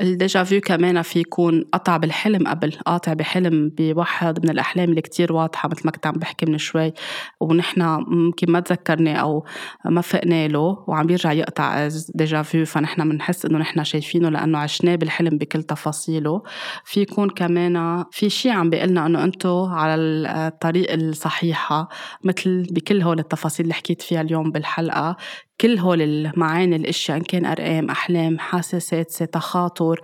ال déjà vu كمان في يكون قطع بالحلم قبل قاطع بحلم بواحد من الأحلام اللي كتير واضحة مثل ما كنت عم بحكي من شوي ونحن ممكن ما تذكرنا أو ما فقنا له وعم بيرجع يقطع déjà vu فنحن بنحس إنه نحن شايفينه لأنه عشناه بالحلم بكل تفاصيله. في يكون كمان في شيء عم بيقلنا إنه أنتو على الطريق الصحيحة مثل بكل هول التفاصيل اللي حكيت فيها اليوم بالحلقة. كل هول المعاني الأشياء إن كان أرقام أحلام حاسسات تخاطر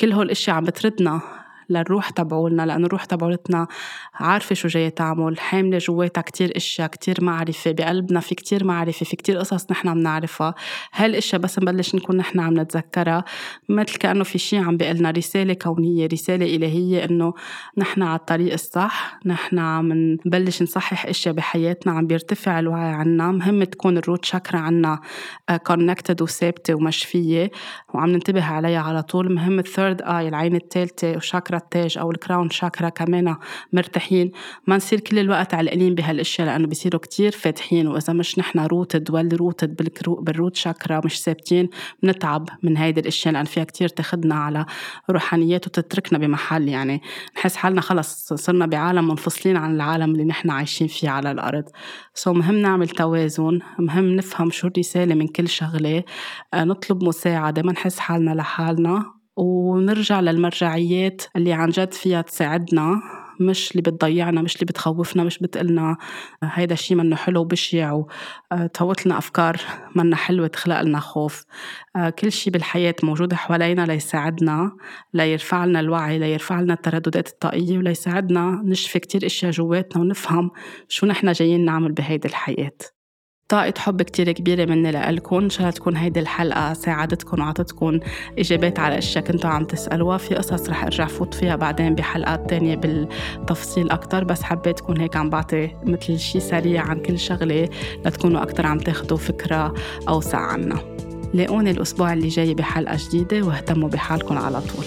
كل هول الأشياء عم بتردنا. للروح تبعولنا لأنه الروح تبعولتنا عارفة شو جاية تعمل حاملة جواتها كتير إشياء كتير معرفة بقلبنا في كتير معرفة في كتير قصص نحن بنعرفها هالإشياء بس نبلش نكون نحن عم نتذكرها. مثل كأنه في شيء عم بيقلنا رسالة كونية رسالة إلهية إنه نحن على الطريق الصح نحن عم نبلش نصحح إشياء بحياتنا عم بيرتفع الوعي عنا مهم تكون ال root chakra عنا connected وثابتة ومشفية وعم ننتبه عليها على طول. مهم ال third eye العين الثالثة وشاكرا التاج أو ال crown chakra كمان مرتاحين. ما نصير كل الوقت علقانين بهالأشياء لأنه بيصيروا كتير فاتحين. وإذا مش نحن rooted ولا rooted بال root chakra مش ثابتين بنتعب من هيدي الأشياء لأن فيها كتير تاخدنا على روحانيات وتتركنا بمحل يعني. نحس حالنا خلص صرنا بعالم منفصلين عن العالم اللي نحن عايشين فيه على الأرض. سو مهم نعمل توازن مهم نفهم شو الرسالة من كل شغلة. آه، نطلب مساعدة ما نحس حالنا لحالنا. ونرجع للمرجعيات اللي عن جد فيها تساعدنا مش اللي بتضيعنا مش اللي بتخوفنا مش بتقلنا هيدا الشيء منه حلو وبشع وتفوت لنا أفكار منه حلوة تخلق لنا خوف. كل شيء بالحياة موجود حوالينا ليساعدنا ليرفع لنا الوعي ليرفع لنا الترددات الطاقية وليساعدنا نشفي كتير أشياء جواتنا ونفهم شو نحن جايين نعمل بهيدي الحياة. طاقة حب كتير كبيرة مني لإلكم إن شاء الله تكون هيدي الحلقة ساعدتكم وعطتكم إجابات على أشياء كنتوا عم تسألوها. في قصص رح أرجع فوت فيها بعدين بحلقات تانية بالتفصيل أكتر. بس حبيت تكون هيك عم بعطي مثل شي سريع عن كل شغلة لتكونوا أكتر عم تاخدوا فكرة أوسع عنها لاقوني الأسبوع اللي جاي بحلقة جديدة واهتموا بحالكم على طول.